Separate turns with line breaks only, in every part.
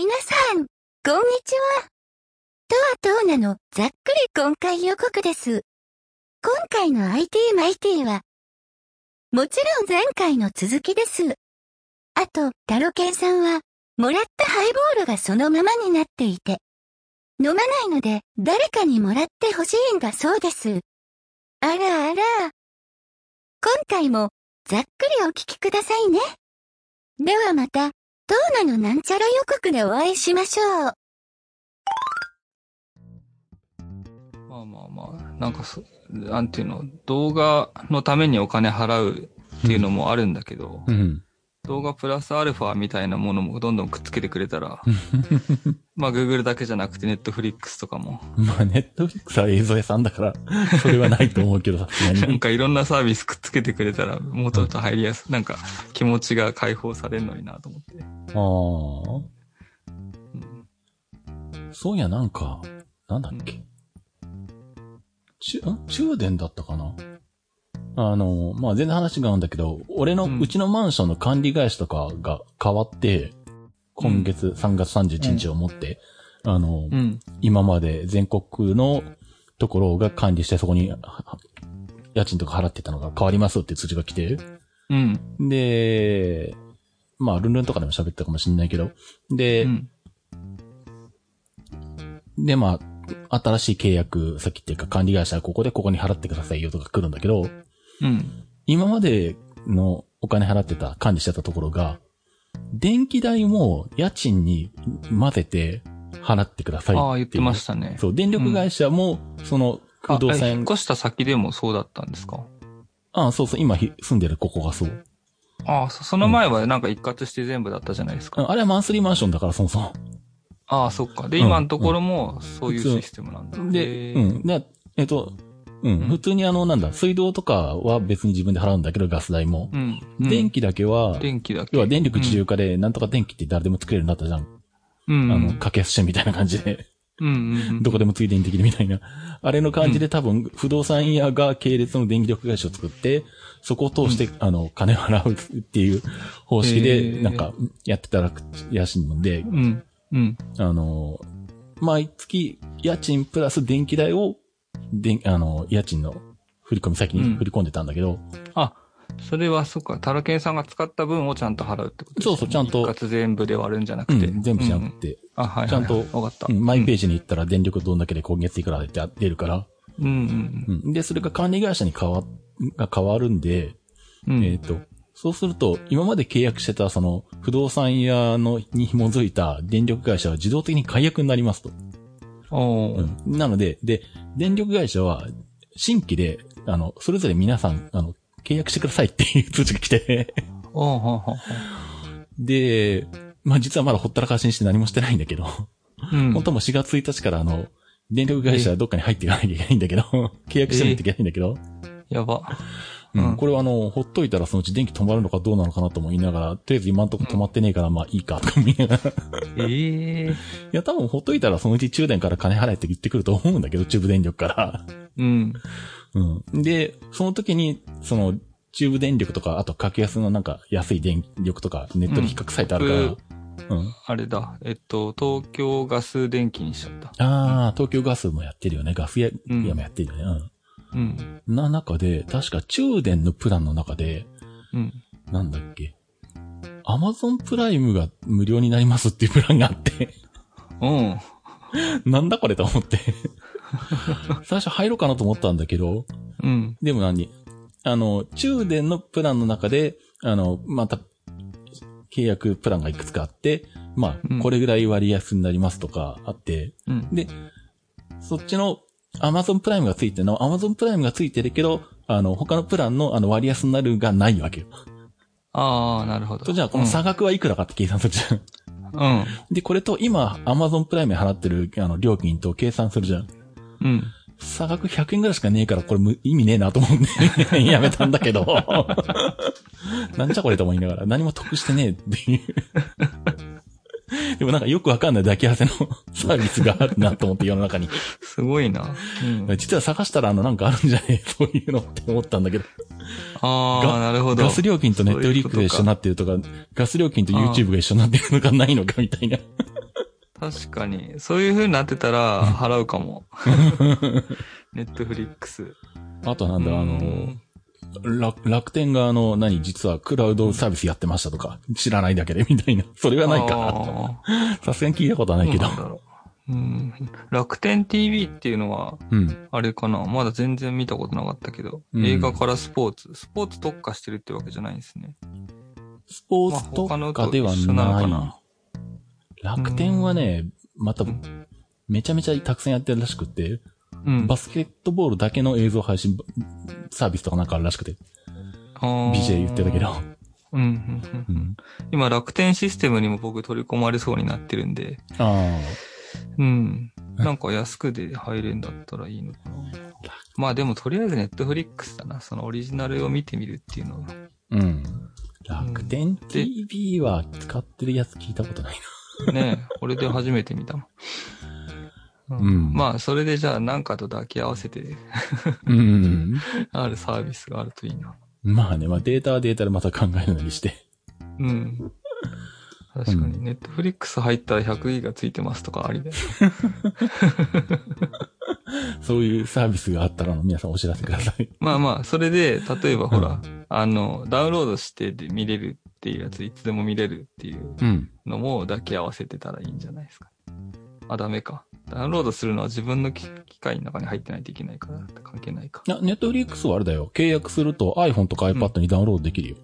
皆さん、こんにちは。とはとうなのざっくり今回予告です。今回の IT マイティは、もちろん前回の続きです。あと、タロケンさんは、もらったハイボールがそのままになっていて、飲まないので誰かにもらってほしいんだそうです。あらあら。今回もざっくりお聞きくださいね。ではまた、トーナの？なんちゃら予告でお会いしましょう。
まあまあまあ、なんかそ、なんていうの、動画のためにお金払うっていうのもあるんだけど、
うん。
動画プラスアルファみたいなものもどんどんくっつけてくれたら、まあ Google だけじゃなくて Netflix とかも、
まあ、ネットフリックスは映像屋さんだから、それはないと思うけど、さすが
なん
に。
かいろんなサービスくっつけてくれたら、もうちょっと入りやすい、なんか気持ちが解放されるのになと思って。
あ
うん
あ。そういや、なんか、なんだっけ。ちゅ、ん？中電だったかな？あの、まあ、全然話が合うんだけど、俺の、
うん
うちのマンションの管理会社とかが変わって、今月3月31日をもって、あの、
うん。
今まで全国のところが管理してそこには家賃とか払ってたのが変わりますって通知が来て、
うん。
で、まあ、ルンルンとかでも喋ったかもしんないけど、で、
うん。
で、まあ、新しい契約先っていうか管理会社はここでここに払ってくださいよとか来るんだけど、
うん。
今までのお金払ってた、管理してたところが、電気代も家賃に混ぜて払ってください。
ああ、言ってましたね。
そう、電力会社も、その、不動
あえ引っ
産、
越した先でもそうだったんですか？
あそうそう、今ひ住んでるここがそう。
ああ、そその前はなんか一括して全部だったじゃないですか。
ああれはマンスリーマンションだから、そもそも。
ああ、そっか。で、
うん
今のところもそういうシステムなんだ。
で、
へー
うん。で、えっと、うん、普通にあの、なんだ、水道とかは別に自分で払うんだけど、ガス代も。
うん。うん
電気だけは、
電気だけ。
要は電力自由化で、なんとか電気って誰でも作れるようになったじゃん。
うん。
あの、掛け足みたいな感じで、
うん。
どこでもつい電できるみたいな。あれの感じで多分、不動産屋が系列の電気力会社を作って、そこを通して、あの、金を払うっていう方式
へ
で、
ー
なんか、やってたらしいので、
うん。うん。
あの、毎月、家賃プラス電気代を、であの、家賃の振り込み先に振り込んでたんだけど、
あ、それはそっか。タラケンさんが使った分をちゃんと払うってことね
そうそうちゃんと
一括全部で割るんじゃな
う
くて。
ん、全部じゃな
うん
くて、
あ、はいはいはい。
ちゃんと
わかった。
うんマイペー
ジ。
ジに行ったら電力どんだけで今月いくらでって出るから、
うんうん
うん。で、それが管理会社に変わ、が変わるんで、
うん。うん
えっ、と、そうすると、今まで契約してた、その、不動産屋の、に紐づいた電力会社は自動的に解約になりますと。うん。なので、で、電力会社は、新規で、あの、それぞれ皆さん、あの、契約してくださいっていう 通知が来て、で、まあ実はまだほったらかしにして何もしてないんだけど、
ーうん。
本当もう4月1日からあの、電力会社はどっかに入っていかなきゃいけないんだけど、契約してないといけないんだけど、
やば。
うん
うん
これはあの、ほっといたらそのうち電気止まるのかどうなのかなとも言いながら、とりあえず今んとこ止まってねえからまあいいかとか見ながら。い
ええ。
や多分ほっといたらそのうち中電から金払えって言ってくると思うんだけど、中部電力から。
うん。
うん。で、その時に、その、中部電力とか、あと格安のなんか安い電力とか、ネットで比較サイトあるから。うん。
あれだ。えっと、東京ガス電気にしちゃった。
ああ、東京ガスもやってるよね。ガス屋
うん
屋もやってるよね。
うん。
うん。な中で、確か中電のプランの中で、
うん。
なんだっけ。アマゾンプライムが無料になりますっていうプランがあって、
うん。
なんだこれと思って。最初入ろうかなと思ったんだけど、
うん。
でも何？あの、中電のプランの中で、あの、また、契約プランがいくつかあって、まあ、
うん
これぐらい割安になりますとかあって、
うん。
で、そっちの Amazon プライムがついてるの、Amazon プライムがついてるけど、あの、他のプランのあの割安になるがないわけよ。
ああ、なるほど。
とじゃあ、この差額はいくらかって計算するじゃん。
うん。
で、これと今、Amazon プライムに払ってる、あの、料金と計算するじゃん。
うん。
差額100円ぐらいしかねえから、これむ意味ねえなと思って、やめたんだけど。なんじゃこれと思いながら、何も得してねえっていう。でもなんかよくわかんない抱き合わせの サービスがあるなと思って世の中に。
すごいな。うん。
実は探したらあのなんかあるんじゃねえ？そういうのって思ったんだけど。
ああ、
が
なるほど。
ガス料金とネットフリックスが一緒になってるとか、ガス料金と YouTube が一緒になってるのかないのかみたいな。
確かに。そういう風になってたら、払うかも。ネットフリックス。
あとなんだ、あの、楽楽天があの、何、実はクラウドサービスやってましたとか、知らないだけでみたいな。それはないか。
あ
さすがに聞いたことは
ー
ないけど
どう。なん。楽天 TV っていうのは、
うん。
あれかな？まだ全然見たことなかったけど、
うん
映画からスポーツ。スポーツ特化してるってわけじゃないんですね。
スポーツ特化では
な
い。
かな？
楽天はね、また、めちゃめちゃたくさんやってるらしくて、
うん。
バスケットボールだけの映像配信サービスとかなんかあるらしくて、BJ 言ってたけど。
うんうんうん
うん。
今、楽天システムにも僕取り込まれそうになってるんで、
あ
うん。なんか安くで入れんだったらいいのかな。まあでもとりあえずネットフリックスだな。そのオリジナルを見てみるっていうのは。
あ。うん。楽天 TV は使ってるやつ聞いたことない
ねえ、俺で初めて見たもん。
うん
まあ、それでじゃあ何かと抱き合わせて
な。うん。
あるサービスがあるといいな。
まあね、まあデータはデータでまた考えるなりして。
うん。確かに、ネットフリックス入ったら100ギガついてますとかありだよ。
そういうサービスがあったら皆さんお知らせください。
まあまあ、それで、例えばほら、あの、ダウンロードしてで見れるっていうやつ、いつでも見れるっていう
うん。
のも抱き合わせてたらいいんじゃないですか。あ、ダメか。ダウンロードするのは自分の機機械の中に入ってないといけないから、関係ないか。
いや、ネットフリックスはあれだよ。契約すると iPhone とか iPad にダウンロードできるよ。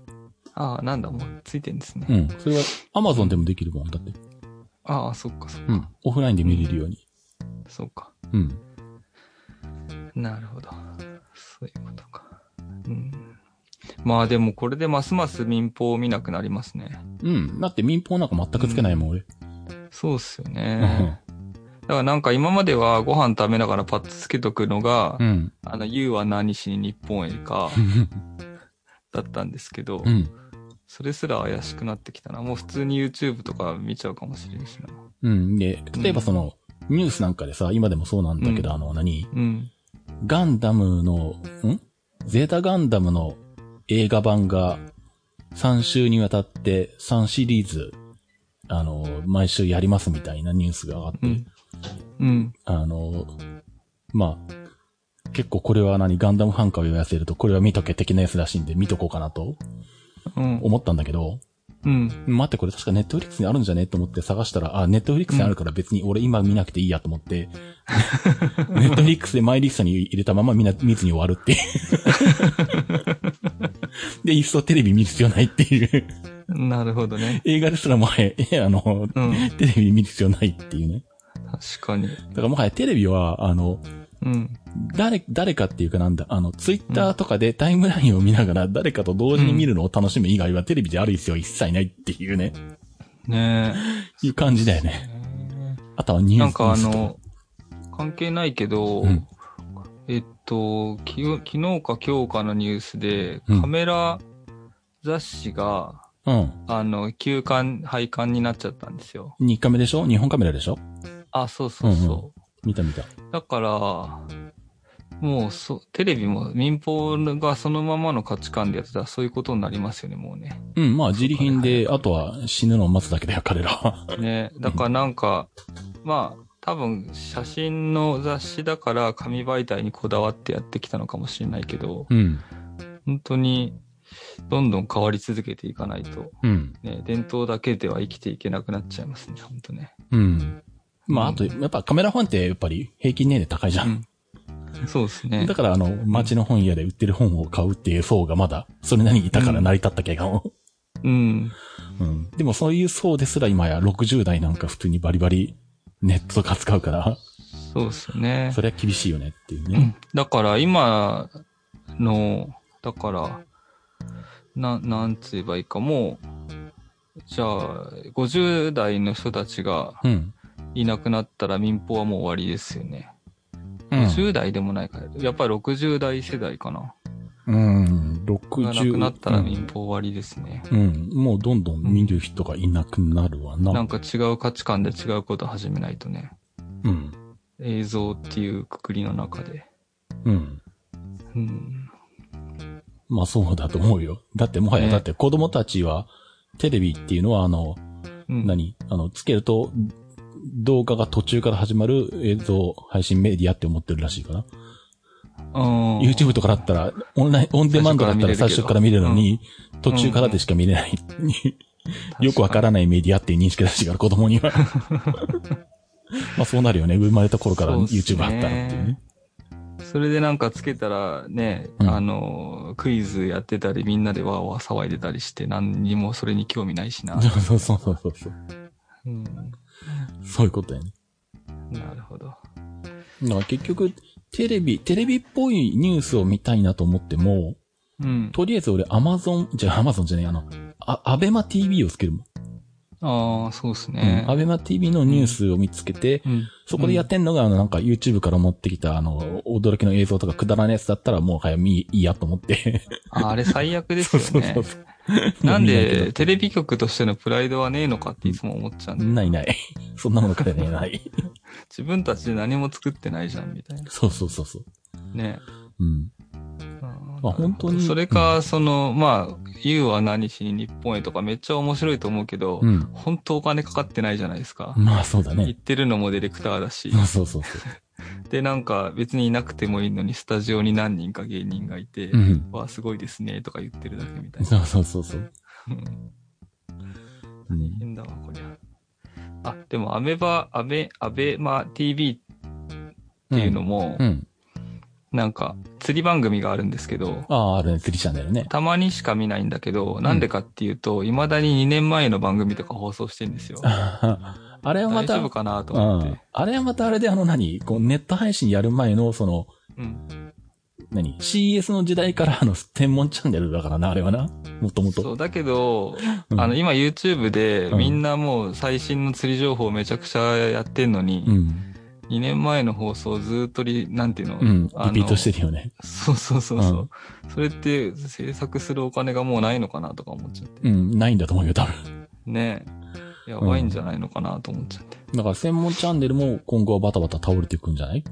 ああ、なんだ、もうついてんですね。
うん。それは Amazon でもできるもんだって。
ああ、そっか、そっか。
うん。オフラインで見れるように。
そうか。
うん。
なるほど。そういうことか。うん。まあでもこれでますます民放を見なくなりますね。
うん。だって民放なんか全くつけないもん、俺。
そうっすよね。だからなんか今まではご飯食べながらパッとつけとくのが、
うん。
あの、You は何しに日本へか、だったんですけど、
うん。
それすら怪しくなってきたな。もう普通に YouTube とか見ちゃうかもしれんしな。
うん。で、例えばその、ニュースなんかでさ、今でもそうなんだけど、
うん
あの、何？
うん。
ガンダムの、ん？ゼータガンダムの映画版が3週にわたって3シリーズ、あの、毎週やりますみたいなニュースがあって、
うん。うん。
あの、まあ、結構これは何、ガンダムファン化を言わせると、これは見とけ的なやつらしいんで見とこうかなと
うん。
思ったんだけど、
うん。
待ってこれ確かネットフリックスにあるんじゃね？と思って探したら、あ、ネットフリックスにあるから別に俺今見なくていいやと思って、ネットフリックスでマイリストに入れたままみんな見ずに終わるっていう。で、いっそテレビ見る必要ないっていう。
なるほどね。
映画ですらもはや、えあの、
うん。
テレビ見る必要ないっていうね。
確かに。
だからもはやテレビは、あの、
うん。
誰、誰かっていうかなんだ、あの、ツイッターとかでタイムラインを見ながら誰かと同時に見るのを楽しむ以外はテレビである必要は一切ないっていうね、
ね
いう感じだよね。
え。
あとはニュース
なんかあの、関係ないけど、
うん
えっと、き昨日か今日かのニュースで、
うん
カメラ雑誌が、
うん。
あの、休刊、廃刊になっちゃったんですよ。
日カメでしょ？日本カメラでしょ？
あ、そうそうそう。
見た見た。
だから、もうそ、テレビも民放がそのままの価値観でやってたらそういうことになりますよね、もうね。
うん、まあ自利品で、あとは死ぬのを待つだけだよ、彼らは。
ね。だからなんか、まあ、多分写真の雑誌だから紙媒体にこだわってやってきたのかもしれないけど、
うん。
本当にどんどん変わり続けていかないと、
うん。
ね、伝統だけでは生きていけなくなっちゃいますね、本当ね。
うん。まあ、あと、やっぱカメラファンってやっぱり平均年齢高いじゃん。
そうですね
だ。からあの、街の本屋で売ってる本を買うっていう層がまだ、それなりにいたから成り立ったけど。
うん。
うん。でもそういう層ですら今や60代なんか普通にバリバリネットとか使うから、
そうですよね。
それは厳しいよねっていうね。
うんだから今の、だから、な、なんつ言えばいいか、もう、じゃあ、50代の人たちが
うん。
いなくなったら民放はもう終わりですよね。
うん。
50代でもないから、やっぱり60代世代かな。
うん。
が
60。
なくなったら
うん
民放終わりですね。
うん。もうどんどん見る人がいなくなるわな。
なんか違う価値観で違うこと始めないとね。
うん。
映像っていうくくりの中で。
うん。
うん。
まあそうだと思うよ。だってもはや、
ね
だって子供たちは、テレビっていうのはあの、
うん、
何？あの、つけると、動画が途中から始まる映像配信メディアって思ってるらしいかな。
うん。
YouTube とかだったら、オンライン、オンデマンドだったら最
最初から
見れ
る
のに、途中からでしか見れない。よくわからないメディアっていう認識らしいから、子供には。まあそうなるよね。生まれた頃から YouTube あったらっていうね。
それでなんかつけたらね、
うん
あの、クイズやってたりみんなでわーわー騒いでたりして何にもそれに興味ないしな。
そうそうそうそうそう。
うん。
そういうことやね。
なるほど。
だから結局、テレビ、テレビっぽいニュースを見たいなと思っても、
うん。
とりあえず俺 Amazon、じゃあ Amazon じゃねえ、あの、あ、アベマ TV をつけるもん。
ああ、そうです
うん
ね。
アベマ TV のニュースを見つけて、
うん。
そこでやってんのが、あの、なんか YouTube から持ってきた、あの、驚きの映像とかくだらないやつだったら、もう早見いいやと思って。
ああれ最悪ですよね。
そうそうそう
なんで、テレビ局としてのプライドはねえのかっていつも思っちゃう
ないない。そんなものからね、ない。
自分たちで何も作ってないじゃん、みたいな。
そうそうそうそう。
ね。
うん。
うん
まあ本当に
それか、その、まあ、言うは何しに日本へとかめっちゃ面白いと思うけど、
うん。
本当お金かかってないじゃないですか。
まあそうだ
言っ
ね。
てるのもディレクターだし。
そうそうそう。
で、なんか別にいなくてもいいのに、スタジオに何人か芸人がいて、
うん。
わあ、すごいですね、とか言ってるだけみたいな。
そうそうそうそう。
うん
うん
変だわ、こりゃ。あ、でも、アメバ、アベ、アベマ TV っていうのも、
うん。
なんか、釣り番組があるんですけど、
ああ、あるね、釣りチャンネルね。
たまにしか見ないんだけど、なんでかっていうと、未だに2年前の番組とか放送してんですよ。
あれはまた、
大丈夫かなと
うん
思って。。
あれはまたあれであの何？こうネット配信やる前の、その、
うん。
何 ?CS の時代からあの、天文チャンネルだからな、あれはな。もともと。
そう、だけど、
うん
あの、今 YouTube で
うん
みんなもう最新の釣り情報めちゃくちゃやってんのに、
うん。
2年前の放送ずっとリ、なんていうの、
うん。リピートしてるよね。
そうそうそうそう、それって制作するお金がもうないのかなとか思っちゃって。
うん、ないんだと思うよ、多分。
ねえ。やばいんじゃないのかなと思っちゃって。
だから専門チャンネルも今後はバタバタ倒れていくんじゃない？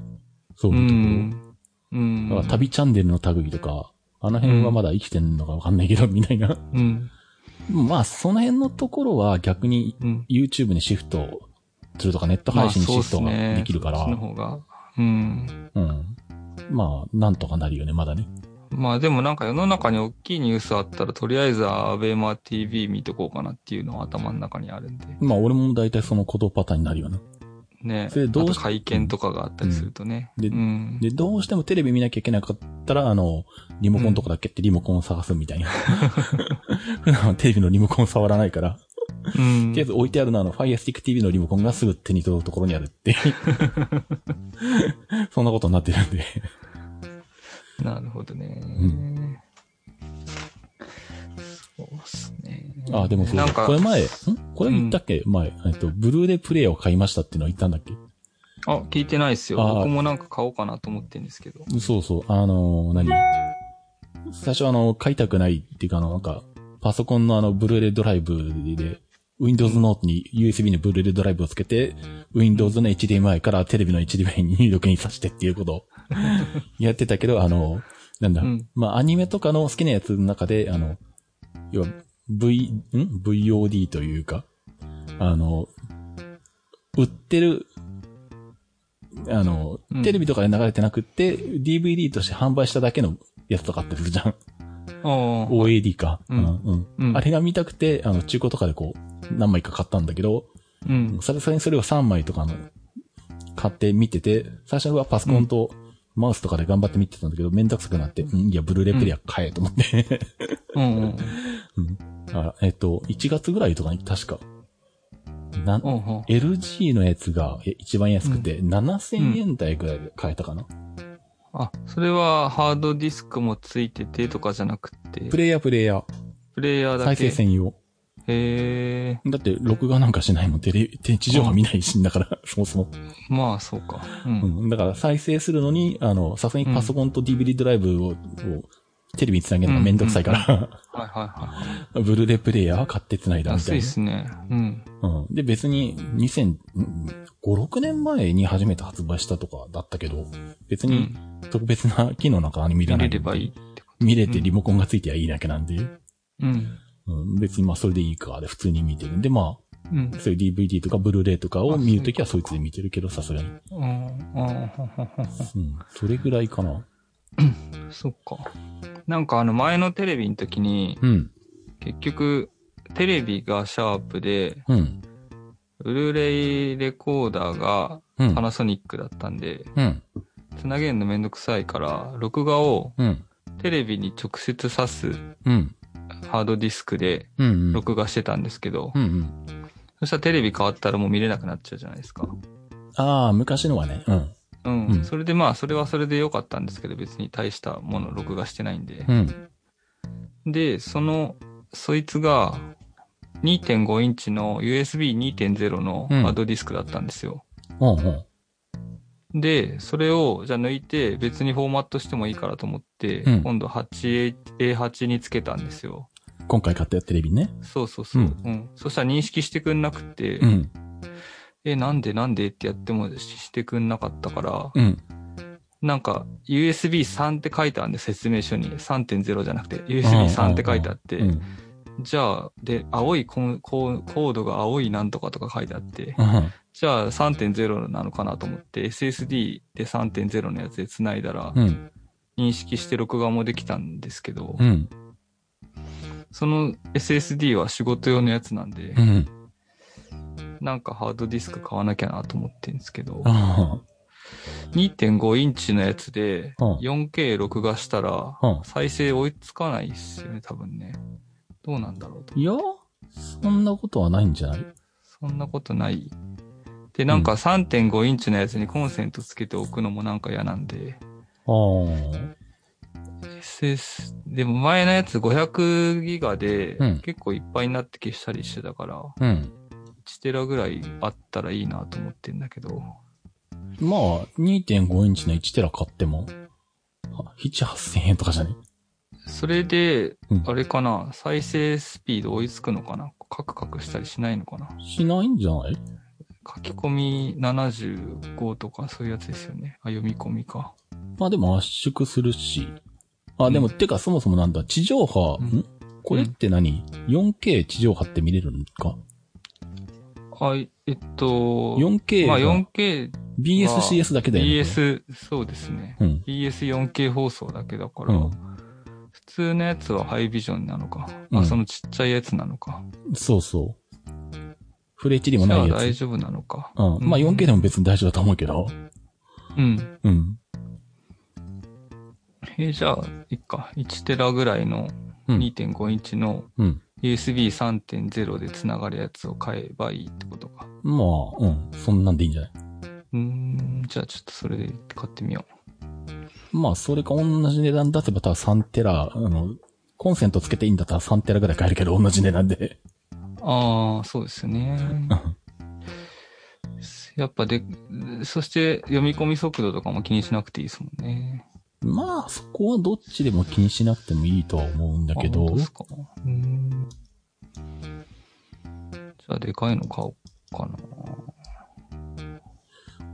そう
う
いうとこ
ん。うん。
ろ。だから旅チャンネルの類とか、あの辺はまだ生きてんのかわかんないけど、みたいな。
うん。
まあ、その辺のところは逆に
うん。
YouTube にシフトするとか、ネット配信にシフトができるから、
まあそねの方が。うん。
うん。まあ、なんとかなるよね、まだね。
まあでもなんか世の中に大きいニュースあったら、とりあえずアベマ TV 見とこうかなっていうのは頭の中にあるんで。
まあ、俺も大体その行動パターンになるよな。
ね
それどう
会見とかがあったりするとね。
うんで
うん。
で、どうしてもテレビ見なきゃいけなかったら、あの、リモコンとかだけってリモコンを探すみたいな。普段はテレビのリモコン触らないから、
うん
とりあえず置いてあるのはあの、Fire Stick TV のリモコンがすぐ手に届くところにあるって。そんなことになってるんで。
なるほどね。
ん
そうっすね。
あ、でもそう
か、
これ前、ん？これ言ったっけ、前、えっと、ブルーレイプレイヤーを買いましたっていうのは言ったんだっけ？
あ、聞いてないっすよ。
あ
僕もなんか買おうかなと思ってんですけど。
そうそう。あのー何？最初あの、買いたくないっていうかあの、なんか、パソコンのあの、ブルーレイドライブで、Windows ノートに USB のブルーレイドライブをつけて、Windows の HDMI からテレビの HDMI に入力にさしてっていうことを やってたけど、あの、なんだ、
うん
まあ、アニメとかの好きなやつの中で、あの、要は、V、ん ?VOD というか、あの、売ってる、あの
う、ん
テレビとかで流れてなくって、DVD として販売しただけのやつとかあったりするじゃん。OAD か。
うん
うん
うん
あれが見たくて、あの、中古とかでこう、何枚か買ったんだけど、
うん。
さすがにそれを3枚とかの、買って見てて、最初はパソコンとマウスとかで頑張って見てたんだけど、めんどくさくなって、うん、いや、ブルーレイプレイヤー買えと思って。
うんうん。
あえっと、1月ぐらいとかに確か、な、
うんうん。
LG のやつがえ一番安くて、7000円台ぐらいで買えたかな。
あ、それはハードディスクもついててとかじゃなくて、
プレイヤープレイヤー、
プレイヤーだ
再
け。
生専用。
へえ。
だって、録画なんかしないもん、テレビ、地上波見ないし、だから、そもそも。
まあ、そうか。うん。
うん。だから、再生するのに、あの、さすがにパソコンと DVD ドライブを、をテレビにつなげるのがめんどくさいから、
はいはいはい。
ブルーレイプレイヤーは買ってつないだみたいな
安いっ。すね。うん。
うん。で、別に、2005、6年前に初めて発売したとかだったけど、別に
うん。
特別な機能なんか見らない。
見れればいい
見れてリモコンがついてはいいだけなんで、
と。うん。
うん、別にまあそれでいいか、で普通に見てるんで、まあ、
うん。
そういう DVD とかブルーレイとかを見るときはそいつで見てるけど、さすがに。
うん。
うん。それぐらいかな。
そっか。なんかあの前のテレビの時に、
うん。
結局、テレビがシャープで、
うん。
ブルーレイレコーダーが
うん
パ。ナソニックだったんで、
うん。
つなげるのめんどくさいから、録画を
うん。
テレビに直接挿す
うん。
ハードディスクで
うん。うん。
録画してたんですけど、
うん。うん。
そしたらテレビ変わったらもう見れなくなっちゃうじゃないですか。
ああ、昔のはね。うん。
うん。
うん
それでまあ、それはそれで良かったんですけど、別に大したもの録画してないんで。
うん。
で、その、そいつが、2.5インチの USB2.0 の
うん
ハードディスクだったんですよ。
うん。うん。
で、それを、じゃあ抜いて別にフォーマットしてもいいからと思って、
うん
今度 8A8 につけたんですよ。
今回買ったテレビね。
そうそうそう。
う
うんん。そしたら認識してくんなくて、
うん。
え、なんでなんでってやってもししてくんなかったから、
うん。
なんか USB3 って書いてあるんで説明書に3.0じゃなくて USB3 って書いてあって、
うん。
じゃあ、で、青いコンコードが青いなんとかとか書いてあって、
うん。
じゃあ3.0なのかなと思って SSD で3.0のやつで繋いだら、
うん。
認識して録画もできたんですけど、
うん。
その SSD は仕事用のやつなんで、
うん。
なんかハードディスク買わなきゃなと思ってるんですけど、
あ
2.5インチのやつで
うん
4K 録画したら
うん、
再生追いつかないっすよね、多分ね。どうなんだろうと。
いや、そんなことはないんじゃない？
そんなことない。で、なんか3.5インチのやつにコンセントつけておくのもなんか嫌なんで、
ああ。
SS、でも前のやつ500ギガで
うん
結構いっぱいになって消したりしてたから、
うん。
1テラぐらいあったらいいなと思ってんだけど、
まあ、2.5インチの1テラ買っても、は7、8000円とかじゃね？
それで
うん、
あれかな、再生スピード追いつくのかな？カクカクしたりしないのかな？
しないんじゃない？
書き込み75とかそういうやつですよね。あ、読み込みか。
まあでも圧縮するし。あ、でも、てかそもそもなんだ、地上波、
うん
ん？これって何、?4K 地上波って見れるのか？
あ、えっと、
?4K
まあ
が
4K、
BSCS だけだよね。
BS、そうですね。
うん。
BS4K 放送だけだから、
うん
普通のやつはハイビジョンなのか。
うん
あ、そのちっちゃいやつなのか。
そうそう。フレ HD も
じゃあ
ないやつ。
大丈夫なのか。
うん。まあ 4K でも別に大丈夫だと思うけど。
うん。
うん。
えーじゃあ、いっか。1テラぐらいの
うん。
2.5インチの
うん。
USB3.0 で繋がるやつを買えばいいってことか。
まあ、うん。そんなんでいいんじゃない？う
ーん、じゃあちょっとそれで買ってみよ
まあ、それか同じ値段出せば多分3テラ、あの、コンセントつけていいんだったら3テラぐらい買えるけど、同じ値段で。
う。ああ、そうですよね。やっぱで、そして読み込み速度とかも気にしなくていいですもんね。
まあ、そこはどっちでも気にしなくてもいいとは思うんだけど
あ本当、ですかうーん。じゃあでかいの買おうかな。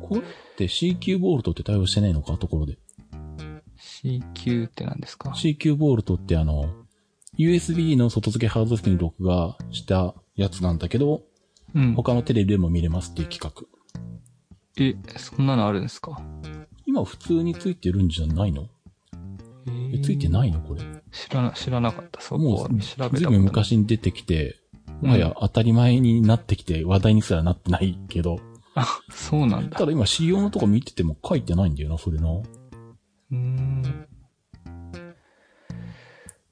これって CQ ボルトって対応してないのかところで。
CQ って何ですか
？CQ ボルトってあの、USB の外付けハードディスクに録画したやつなんだけど、
うん。
他のテレビでも見れますっていう企画。
え、そんなのあるんですか？
今普通についてるんじゃないの？
え
え、ついてないのこれ。
知らな、知らなかった。そこ
もう、
は調べ
ずいぶん昔に出てきて、もはや当たり前になってきて話題にすらなってないけど、
あ、そうなんだ。
ただ今仕様のとこ見てても書いてないんだよな、それな。
うーん。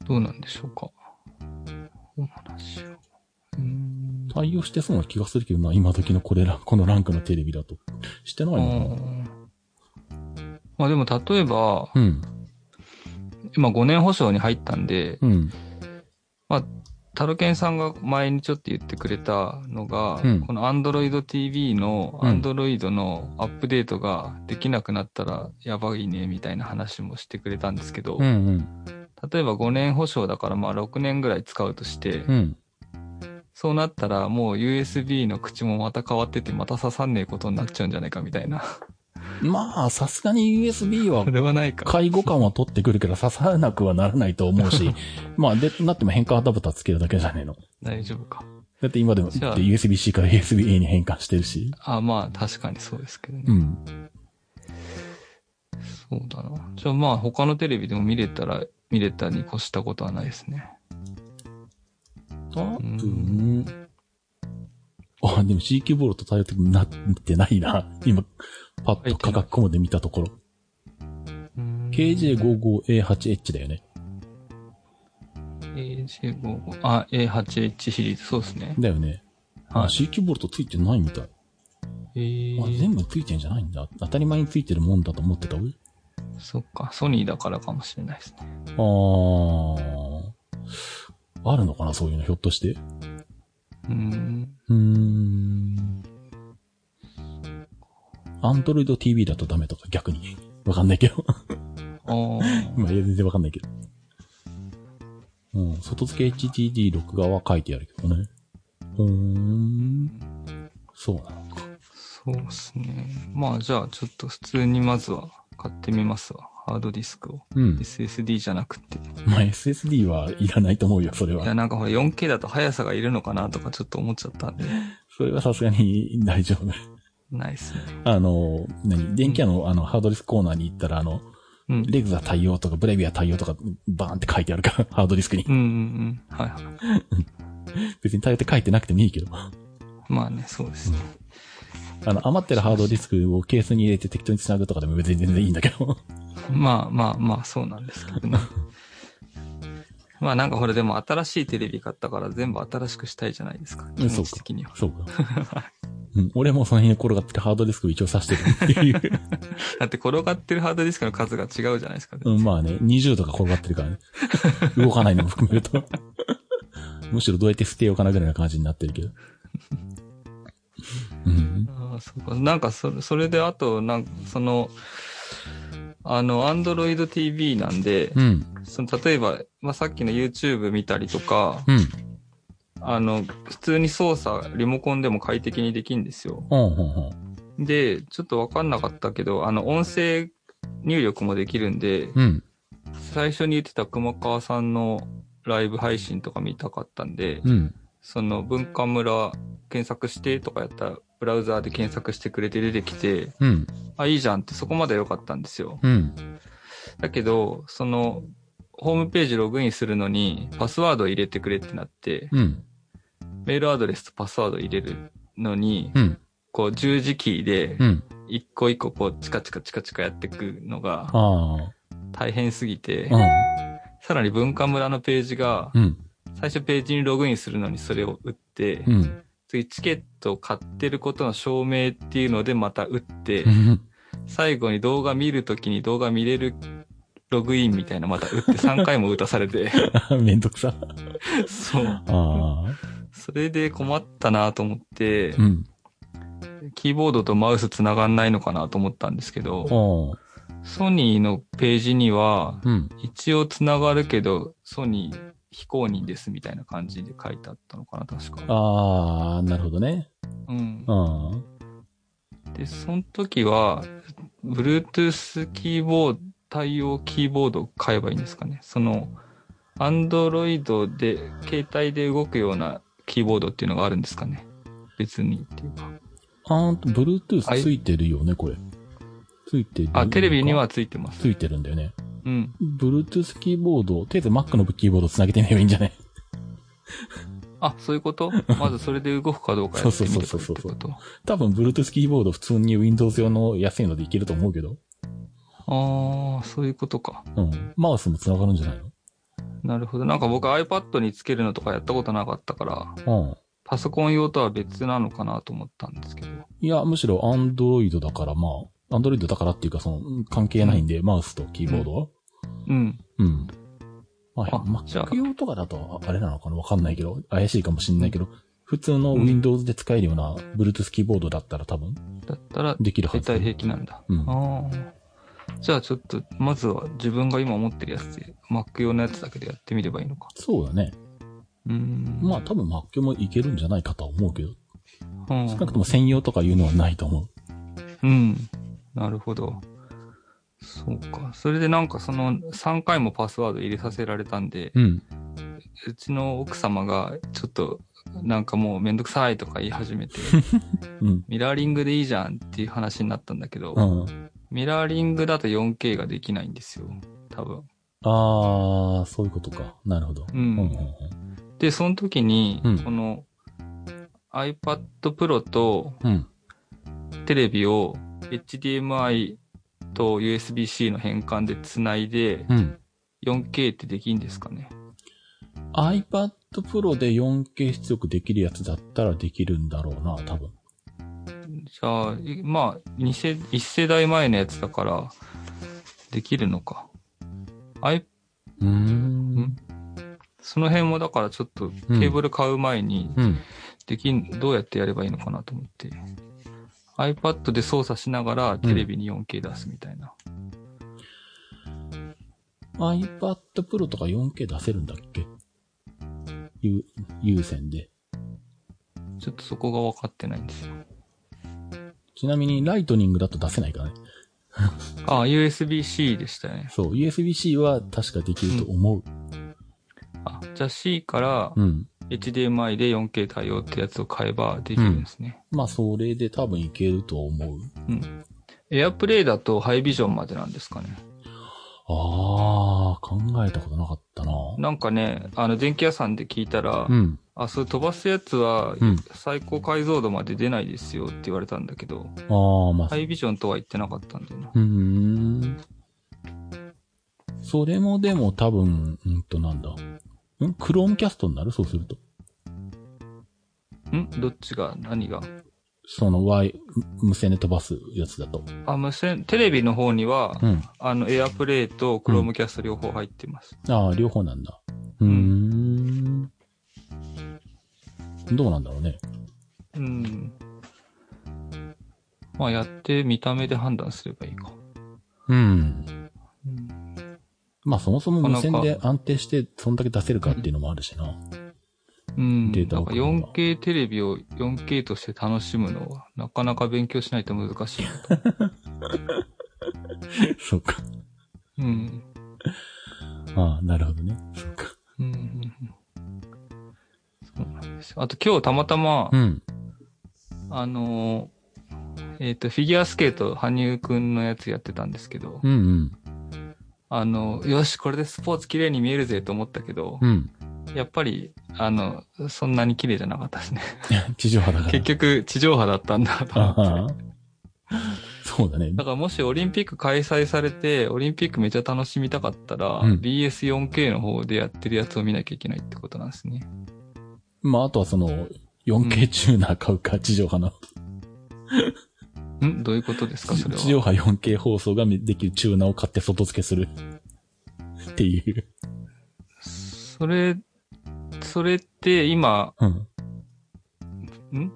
どうなんでしょうか。お話を。うーん。
対応してそうな気がするけどな、今時のこれら、このランクのテレビだと。してない
あ
のかな？
ーまあでも例えば、
うん。
今5年保証に入ったんで、
うん。
まあ、タロケンさんが前にちょっと言ってくれたのが、
うん
この Android TV の
うん
Android のアップデートができなくなったらやばいねみたいな話もしてくれたんですけど、
うんうん。
例えば5年保証だからまあ6年ぐらい使うとして、
うん。
そうなったらもう USB の口もまた変わっててまた刺さんねえことになっちゃうんじゃないかみたいな。
まあ、さすがに USB は
それはないか。
介護感は取ってくるけど刺さらなくはならないと思うし、まあ、で、なっても変換アダプターつけるだけじゃねえの。
大丈夫か。
だって今でも USB-C から USB-A に変換してるし。
あ、まあ確かにそうですけどね。
うん。
そうだな。じゃあまあ他のテレビでも見れたら、見れたに越したことはないですね。
多分、あ、でも CQ ボールと対応的になってないな。今、パッと価格コモで見たところ。KJ55A8H だよね。
AJ55、あ、A8H シリーズ、そうですね。
だよね。あ、
はい
CQ ボルトついてないみたい。
えー
あ、全部ついてんじゃないんだ。当たり前についてるもんだと思ってた上。
そっか、ソニーだからかもしれないですね。
あー。あるのかなそういうの、ひょっとして。
うーん。
うーん。アンドロイド TV だとダメとか逆に。わかんないけど。
あー
今全然わかんないけど。うん。外付け HDD 録画は書いてあるけどね。うーん。そうなのか。
そうですね。まあじゃあちょっと普通にまずは買ってみますわ。ハードディスクを。
うん。
SSD じゃなくて。
まあ SSD はいらないと思うよ、それ
いや、
は。
なんかほら 4K だと速さがいるのかなとかちょっと思っちゃったんで、
それはさすがに大丈夫。
ないっすね。
あの、何？電気屋のあの、ハードディスクコーナーに行ったら、あの、
うん。
レグザ対応とかブレビア対応とか、バーンって書いてあるから、ハードディスクに
う。んうんうん。はいはい。
別に対応って書いてなくてもいいけど。
まあね、そうですね。
あの、余ってるハードディスクをケースに入れて適当に繋ぐとかでも別に全然いいんだけど。
まあまあまあ、そうなんですけどね。まあなんかほらでも新しいテレビ買ったから全部新しくしたいじゃないですか。気持ち的には。
そうか。うん、俺もその辺に転がってるハードディスクを一応挿してるっていう。
だって転がってるハードディスクの数が違うじゃないですか。
うん、まあね、20とか転がってるからね。動かないのも含めると。むしろどうやって捨てようかなぐらいな感じになってるけど。うん。
ああ、そうか。なんかそれ、それであと、なんかその、あの、アンドロイド TV なんで、
うん。
その例えば、まあ、さっきの YouTube 見たりとか、
うん。
あの、普通に操作、リモコンでも快適にできるんですよ。
ほんほんほん。
で、ちょっとわかんなかったけど、あの、音声入力もできるんで、
うん。
最初に言ってた熊川さんのライブ配信とか見たかったんで、
うん。
その文化村検索してとかやったら、ブラウザーで検索してくれて出てきて、
うん。
あ、いいじゃんってそこまで良かったんですよ。
うん。
だけど、その、ホームページログインするのに、パスワードを入れてくれってなって、
うん。
メールアドレスとパスワードを入れるのに、
うん。
こう十字キーで
う、ん。
一個一個こうチカチカチカチカやっていくのが
あ
大変すぎて
あ。、
さらに文化村のページが。最初ページにログインするのにそれを打って、
うん。
次チケットを買ってることの証明っていうのでまた打って
う、ん。
最後に動画見るときに動画見れるログインみたいなまた打って3回も打たされて、
めんどくさ。
そう。それで困ったなと思って
う、ん。
キーボードとマウス繋がんないのかなと思ったんですけど、
お
ソニーのページには、
うん。
一応繋がるけど、ソニー非公認ですみたいな感じで書いてあったのかな、確か。
ああ、なるほどね。
うん
う。ん。
で、その時は、Bluetooth キーボード、対応キーボードを買えばいいんですかね。その、Android で、携帯で動くようなキーボードっていうのがあるんですかね。別にっていうか。
あー、Bluetooth ついてるよね、これ。ついてる。
あ、テレビにはついてます。
ついてるんだよね。
うん。
Bluetooth キーボード、とりあえず Mac のキーボードつなげてみればいいんじゃない
あ、そういうこと？まずそれで動くかどうかやってみる
そうそうそうそう
ってこと
多分 Bluetooth キーボード普通に Windows 用の安いのでいけると思うけど。
ああ、そういうことか。
うん。マウスもつながるんじゃない
なるほど。なんか僕 iPad につけるのとかやったことなかったから、
のうん。
パソコン用とは別なのかなと思ったんですけど。
いや、むしろ Android だから、まあ、Android だからっていうか、その、うん関係ないんで、マウスとキーボードは。
うん。
うん。まあ、
あじゃあ
Mac 用とかだと、あれなのかな？わかんないけど、怪しいかもしんないけど、普通の Windows で使えるような Bluetooth キーボードだったら多分、
だったら、
できるはず。
大体平気なんだ。
うん
ああ。じゃあちょっと、まずは自分が今持ってるやつで、Mac 用のやつだけでやってみればいいのか。
そうだね。
うーん。
まあ多分 Mac もいけるんじゃないかとは思うけど、
うん、
少なくとも専用とかいうのはないと思う。
うん。なるほど。そうか。それでなんかその3回もパスワード入れさせられたんで、
うん。
うちの奥様がちょっとなんかもうめんどくさいとか言い始めて、
うん。
ミラーリングでいいじゃんっていう話になったんだけど、
うん。
ミラーリングだと 4K ができないんですよ。多分。
あー、そういうことか。なるほど。
うん
うんうん
で、その時に、
うん
この iPad Pro と
うん。
テレビを HDMI と USB-C の変換でつないで
うん。
4K ってできんですかね
？iPad Pro で 4K 出力できるやつだったらできるんだろうな、多分。
じゃあ、いまあ、二世、一世代前のやつだから、できるのか。あいう。その辺もだからちょっとケーブル買う前に
うん。
できん、どうやってやればいいのかなと思って。iPad で操作しながらテレビに 4K 出すみたいな。
iPad Pro とか 4K 出せるんだっけ？有、有線で。
ちょっとそこが分かってないんですよ。
ちなみにライトニングだと出せないからね。
あ、USB-C でしたよね。
そう、USB-C は確かできると思う。
あ、じゃあ C から
うん。
HDMI で 4K 対応ってやつを買えばできるんですね。
まあ、それで多分いけると思う。
うん。AirPlay だとハイビジョンまでなんですかね。
あー、考えたことなかったな。
なんかね、あの電気屋さんで聞いたら、
うん。
あ、それ飛ばすやつは
うん。
最高解像度まで出ないですよって言われたんだけど、
あー、まあ、
ハイビジョンとは言ってなかったんだよな。
うーん。それもでも多分、うんとなんだ。ん？クロームキャストになる？そうすると。
ん？どっちが何が？
その Y、無線で飛ばすやつだと。
あ、無線、テレビの方には、
うん。
あの、AirPlay と Chromecast 両方入ってます。
ああ、両方なんだ。うーん。どうなんだろうね。
うん。まあ、やって見た目で判断すればいいか。
うん。
うん。
まあそもそも無線で安定してそんだけ出せるかっていうのもあるしな。
うん。
データ
なんか
を送るのは
4K テレビを 4K として楽しむのは、なかなか勉強しないと難しい。
そうか。
うん。
ああ、なるほどね。そうか。
うん。そうなんですよ。あと今日たまたま、
うん。
あのーえっ、と、フィギュアスケート、羽生くんのやつやってたんですけど、
うんうん。
あの、よし、これでスポーツ綺麗に見えるぜと思ったけど、
うん。
やっぱり、あの、そんなに綺麗じゃなかったですね。
地上波だから。
結局、地上波だったんだと
あ
思って。
あ。そうだね。
だからもしオリンピック開催されて、オリンピックめっちゃ楽しみたかったら、
うん
BS4K の方でやってるやつを見なきゃいけないってことなんですね。
まああとはその、4K チューナー買うか、地上波の。
んどういうことですかそれは？
地上波 4K 放送ができるチューナーを買って外付けする。っていう。
それ、それって今、
うん。
ん？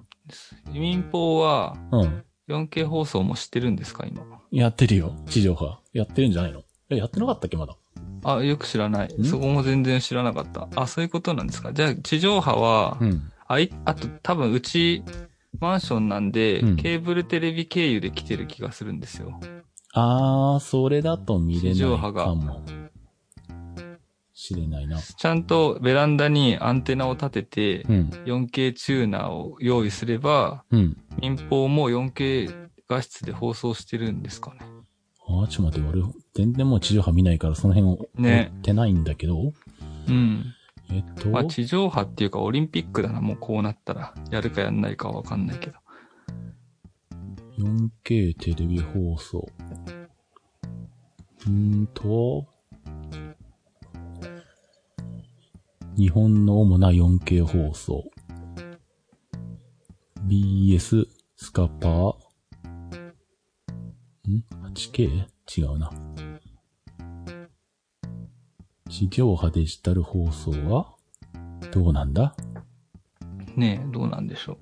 民放は
うん。
4K 放送も知ってるんですか今？
やってるよ。地上波。やってるんじゃないの？え、やってなかったっけまだ？
あ、よく知らない。
ん？
そこも全然知らなかった。あ、そういうことなんですか。じゃあ、地上波は、
うん。
あい、あと多分うち、マンションなんで、
うん
ケーブルテレビ経由で来てる気がするんですよ。
あー、それだと見れない
地上波が
かも。しれないな。
ちゃんとベランダにアンテナを立てて、
うん。
4K チューナーを用意すれば、
うん。
民放も 4K 画質で放送してるんですかね。
あー、ちょっと待って、俺、全然もう地上波見ないからその辺を
ね
追ってないんだけど。
うん。
えっと、
まあ、地上波っていうかオリンピックだな、もうこうなったら。やるかやんないかはわかんないけど。
4K テレビ放送。うーんと、日本の主な 4K 放送。BS、スカパー。ん ?8K? 違うな。地上波デジタル放送はどうなんだ？
ねえ、どうなんでしょう？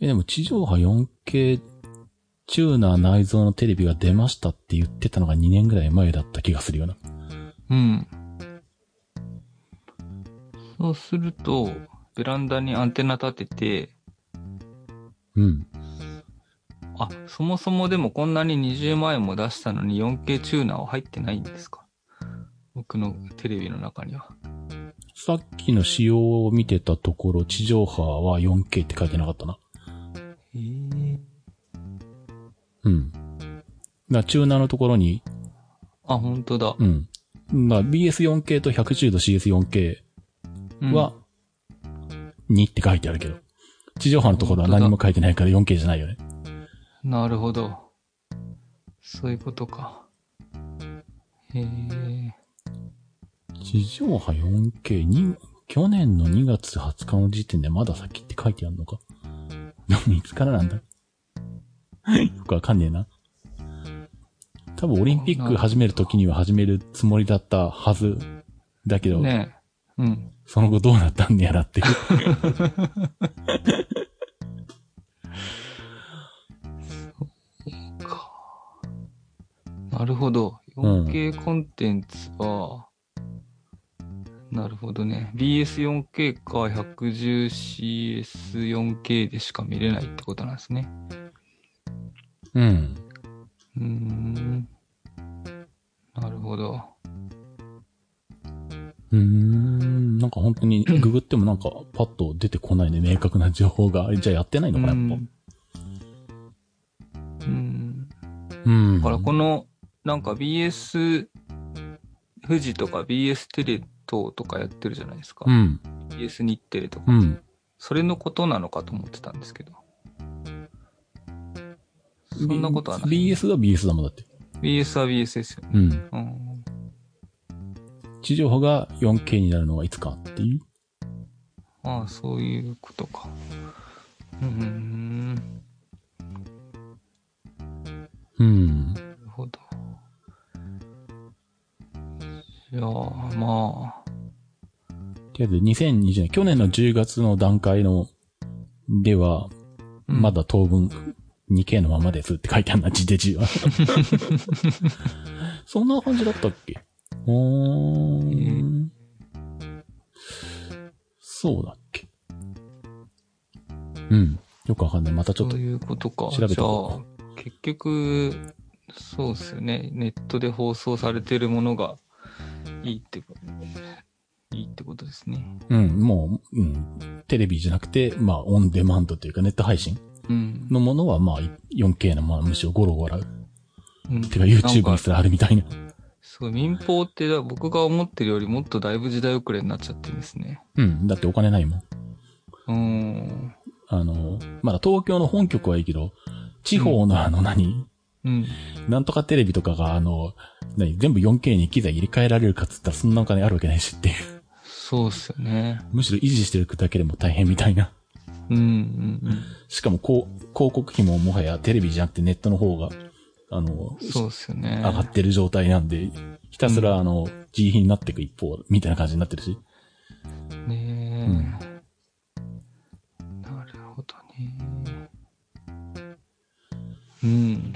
え、でも地上波 4K チューナー内蔵のテレビが出ましたって言ってたのが2年ぐらい前だった気がするよな。
うん。そうすると、ベランダにアンテナ立てて、
うん。
あ、そもそもでもこんなに20万円も出したのに 4K チューナーは入ってないんですか？僕のテレビの中には。
さっきの仕様を見てたところ、地上波は 4K って書いてなかったな。
えー、
うん。だチューナーのところに、
あ、本当だ。
うん。だから BS4K と 110°CS4K
うん
は、2って書いてあるけど、地上波のところは何も書いてないから 4K じゃないよね。
なるほど。そういうことか。へえ。
地上波 4K に、去年の2月20日の時点でまだ先って書いてあるのか？でもいつからなんだ？よくわかんねえな。多分オリンピック始める時には始めるつもりだったはず。だけど、
ねえ。うん。
その後どうなったんねやらっていう。
か。なるほど。
うん
4K コンテンツは、なるほどね。BS4K か 110CS4K でしか見れないってことなんですね。
うん。
うーん。なるほど。
うーん。なんか本当に ググってもなんかパッと出てこないね、明確な情報が。じゃあやってないのかな、やっぱ。
うん。
うん。
だからこの、なんか BS 富士とか BS テレ東とかやってるじゃないですか。
うん。
BS 日テレとか。
うん。
それのことなのかと思ってたんですけど。そんなことはない。
BS が BS だもんだって。
BS は BS ですよね。
うん。
うん。
地上波が 4K になるのはいつかっていう。
ああ、そういうことか。うーん。な
うん。
いやー、まあ。
とりあえず2020年、去年の10月の段階の、では、
うん
まだ当分 2K のままですって書いてあるな、地デジは。そんな感じだったっけ？おーん。そうだっけうん。よくわかんない。またちょっと
そう、いうことか。
調べてこ
じゃあ、結局、そうっすよね。ネットで放送されてるものがいいってこ、いいってことですね。
うん、もう、うん、テレビじゃなくて、まあ、オンデマンドというかネット配信
うん。
のものは、まあ、4K の、まあ、むしろゴロゴロ。
うん、
てか YouTube にすらあるみたいな。
すごい、民放ってだ僕が思ってるよりもっとだいぶ時代遅れになっちゃってるんですね。
うん、だってお金ないもん。
うーん。
あの、まだ東京の本局はいいけど、地方のあの何、
うん。
なんとかテレビとかがあの、何、全部 4K に機材入れ替えられるかっつったらそんなお金あるわけないしっていう。
そうっすよね。
むしろ維持してるだけでも大変みたいな。
うん、うん、
しかもこう、広告費ももはやテレビじゃなくてネットの方が、あの、
うん。そうっすよね。
上がってる状態なんで、ひたすらあの、G 品になっていく一方、みたいな感じになってるし。
ねえ、なるほどね。うん。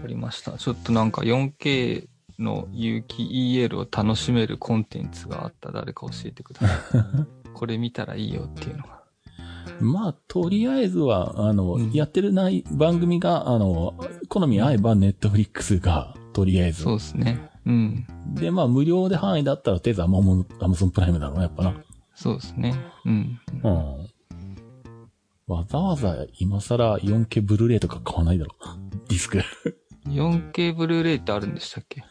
わかりました。ちょっとなんか 4K の有機 EL を楽しめるコンテンツがあったら誰か教えてください。これ見たらいいよっていうのが。
まあ、とりあえずは、あの、
うん
やってるない番組が、あの、好み合えばネットフリックスが、とりあえず
そうですね。うん。
で、まあ、無料で範囲だったら、とりあえずアマゾンプライムだろうな、やっぱな。
そうですね。うん。
うん。わざわざ今更 4K ブルーレイとか買わないだろ。ディスク。
4K ブルーレイってあるんでしたっけ？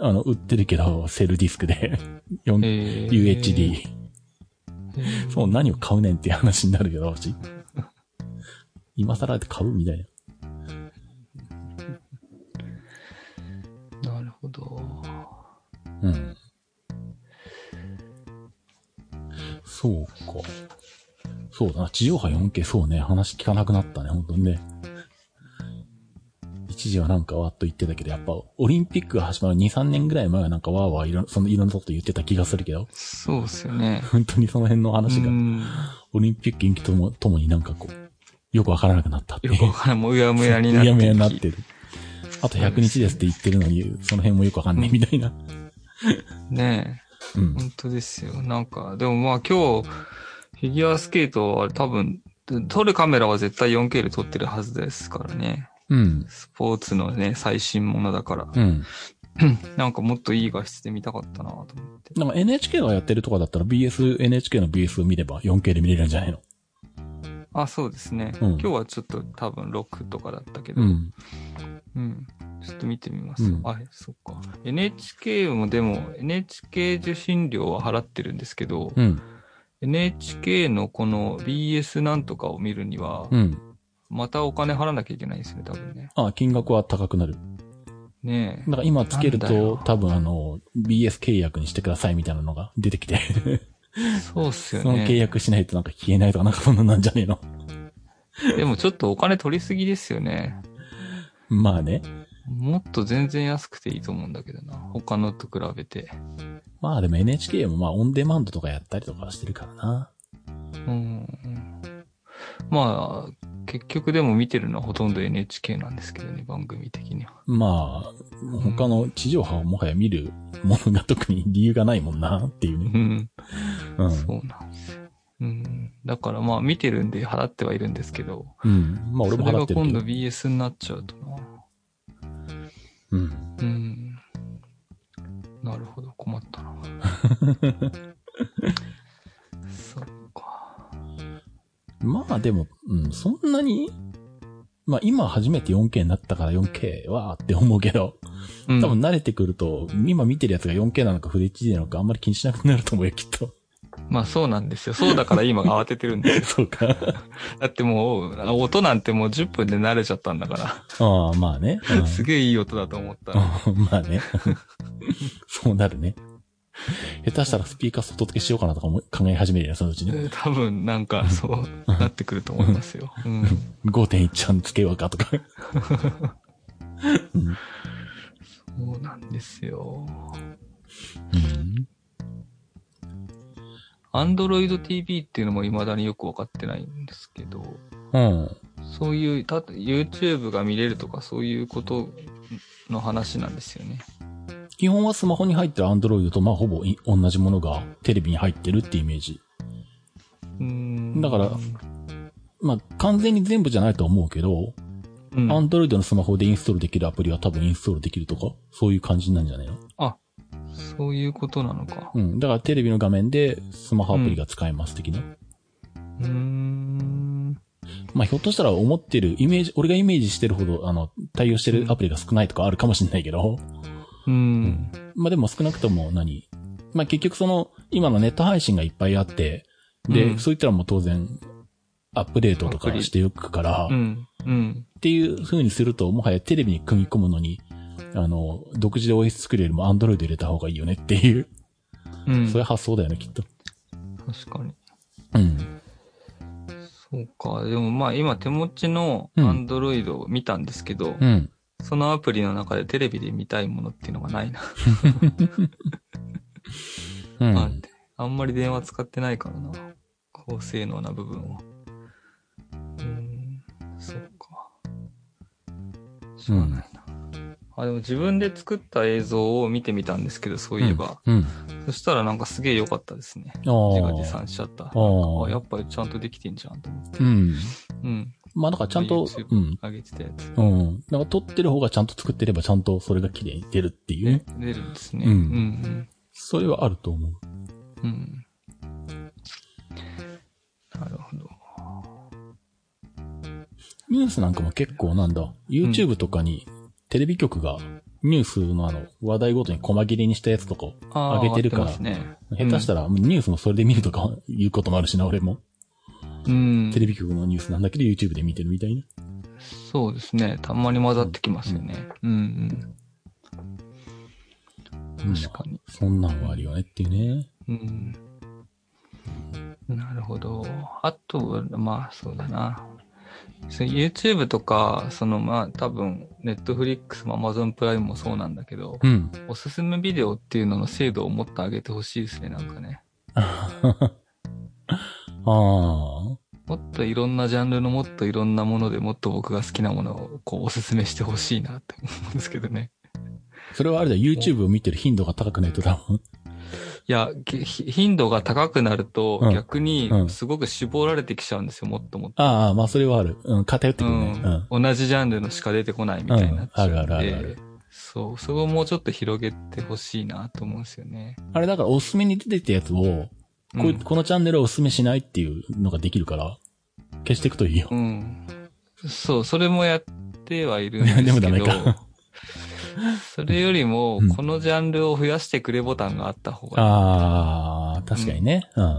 あの、売ってるけど、セルディスクで。4
えー
UHD。
えー
そう、何を買うねんっていう話になるけど、私。今更って買うみたいな。
なるほど。
うん。そうか。そうだな。地上波 4K、そうね。話聞かなくなったね、本当にね。一時はなんかわっと言ってたけど、やっぱ、オリンピックが始まる2、3年ぐらい前はなんかわーわーいろん、そのいろんなこと言ってた気がするけど、
そうですよね。
本当にその辺の話が、
うん
オリンピック延期とも、ともになんかこう、よくわからなくなったっていう。
よくわからん、もううやむやにな
う
って
やむやになってる。あと100日ですって言ってるのに、その辺もよくわかんないみたいな。
ねえ。
うん。
本当ですよ。なんか、でもまあ今日、フィギュアスケートは多分、撮るカメラは絶対 4K で撮ってるはずですからね。
うん。
スポーツのね、最新ものだから。
うん。
なんかもっといい画質で見たかったなと思って。
なんか NHK がやってるとかだったら BS、NHK の BS を見れば 4K で見れるんじゃないの？
あ、そうですね。
うん
今日はちょっと多分6とかだったけど、
う
うん。
ん。
ちょっと見てみます。
うん
あ、そっか。NHK もでも、NHK 受信料は払ってるんですけど、
うん。
NHK のこの BS なんとかを見るには、
うん。
またお金払わなきゃいけないんですよね、多分ね。
あ、金額は高くなる。
ねえ。
だから今つけると多分あの、BS 契約にしてくださいみたいなのが 出てきて、
そうっすよ
その契
ね。
約しないとなんか消えないとかなんかそんななんじゃねえの
でもちょっとお金取りすぎですよね。
まあね。
もっと全然安くていいと思うんだけどな。他のと比べて。
まあでも NHK もまあオンデマンドとかやったりとかしてるからな。
うん。まあ、結局でも見てるのはほとんど NHK なんですけどね、番組的には。
まあ、他の地上波をもはや見るものが特に理由がないもんなっていう
う
ね。
ん。
うん。
そうなんですよ。うん。だからまあ見てるんで払ってはいるんですけど、
うん。まあ俺も払ってる
それが今度。BS になっちゃうとな。
うん。
うん。なるほど、困ったな。
まあでも、うん、そんなに、まあ今初めて 4K になったから 4K はって思うけど、
うん
多分慣れてくると、今見てるやつが 4K なのかフレ HD なのかあんまり気にしなくなると思うよ、きっと。
まあそうなんですよ。そうだから今慌ててるんですよ。
そうか。
だってもう、音なんてもう10分で慣れちゃったんだか
ああ、まあね。うん
ら。すげえいい音だと思った
まあね。そうなるね。下手したらスピーカー外付けしようかなとかも考え始めるよね、そのうちね。
多分なんかそうなってくると思いますよ。うん。
5.1ちゃんつけようかとか。うん
そうなんですよ。
うん。
Android TV っていうのも未だによくわかってないんですけど、
うん。
そういう、た YouTube が見れるとかそういうことの話なんですよね。
基本はスマホに入ってる Android とまあほぼい同じものがテレビに入ってるってイメージ。
うーん
だからまあ完全に全部じゃないと思うけど、
うん、
Android のスマホでインストールできるアプリは多分インストールできるとか、そういう感じなんじゃないの？
あ、そういうことなのか。
うん。だからテレビの画面でスマホアプリが使えます的な。
うーん。
まあひょっとしたら思ってるイメージ、俺がイメージしてるほど、あの、対応してるアプリが少ないとかあるかもしれないけど、
うん。
まあでも少なくとも何？まあ結局その、今のネット配信がいっぱいあって、で、
うん
そういったらもう当然、アップデートとかしておくから、っ
うん。うん。
ていう風にすると、もはやテレビに組み込むのに、あの、独自で OS 作るよりも Android 入れた方がいいよねっていう、
うん。
そういう発想だよね、きっと。
確かに。
うん。
そうか。でもまあ今手持ちの
うん
Android を見たんですけど、
うん。
そのアプリの中でテレビで見たいものっていうのがないな。
うん。
あってあんまり電話使ってないからな。高性能な部分を。うーん、そっか。しょうがないな。あ、でも自分で作った映像を見てみたんですけど、そういえば。
うん。
そしたらなんかすげえ良かったですね。
あ
自画自
あ。
賛しちゃった。
ああ
やっぱりちゃんとできてんじゃんと思って。
うん。
うん。
まあだからちゃんと、うん。
上げてたやつ。
うん。なんか撮ってる方がちゃんと作ってればちゃんとそれが綺麗に出るっていうね。
出るんですね。
うん
うん
それはあると思う。
うん。うん。なるほど。
ニュースなんかも結構なんだ、YouTube とかにテレビ局がニュースのあの話題ごとに細切れにしたやつとか上げてるから
ね。
下手したらニュースもそれで見るとかいうこともあるしな、俺も。
うん。
テレビ局のニュースなんだけど YouTube で見てるみたいな。
そうですね。たまに混ざってきますよね。うんうん。確かに。
そんなんはあるよねっていうね。
うん。なるほど。あとは、まあそうだな。YouTube とか、そのまあ多分、Netflix も Amazon プライムもそうなんだけど、
うん。
おすすめビデオっていうのの精度をもっと上げてほしいですね、なんかね。
ああ。
もっといろんなジャンルのもっといろんなものでもっと僕が好きなものをこうおすすめしてほしいなって思うんですけどね。
それはあれだ、YouTube を見てる頻度が高くないと多分。
いや、頻度が高くなると
うん
逆に
うん
すごく絞られてきちゃうんですよ、もっともっと。
ああ、まあそれはある。うん、偏ってくるね。うん。
うん、同じジャンルのしか出てこないみたいになっちゃうん
あるあるある
そう、そこをもうちょっと広げてほしいなと思うんですよね。
あれだからおすすめに出てきたやつを、こう
うん
このチャンネルをおすすめしないっていうのができるから、消していくといいよ。
うん。そう、それもやってはいるんですけど。
でもダメか。
それよりも
うん、
このジャンルを増やしてくれボタンがあった方が
ああ、確かにね。うん。
う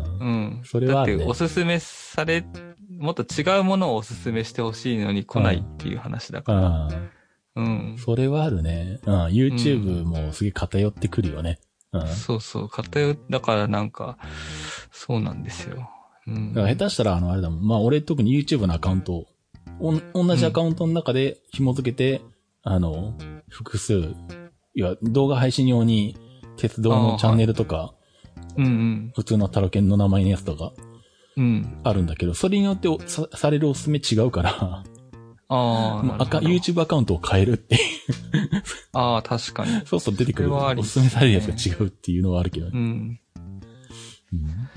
ん。
それはね
だっておすすめされ、もっと違うものをおすすめしてほしいのに来ないっていう話だから。
あ
うん
あ、。それはあるね。うん。YouTube もすげえ偏ってくるよね。うん。だか
そうそう。偏、だからなんか、そうなんですよ。うん。
ら下手したら、あの、あれだもん。まあ、俺特に YouTube のアカウントを、おん同じアカウントの中で紐付けて、あの、複数、いや、動画配信用に、鉄道のチャンネルとか、
うんうん。
普通のタロケンの名前のやつとか
うん。
あるんだけど、それによっておさされるおすすめ違うから、
ああ。
ア YouTube アカウントを変えるっていう。
ああ、確かに。
そうすると出てくるおすすめされるやつが違うっていうのはあるけどね。
うん。
うん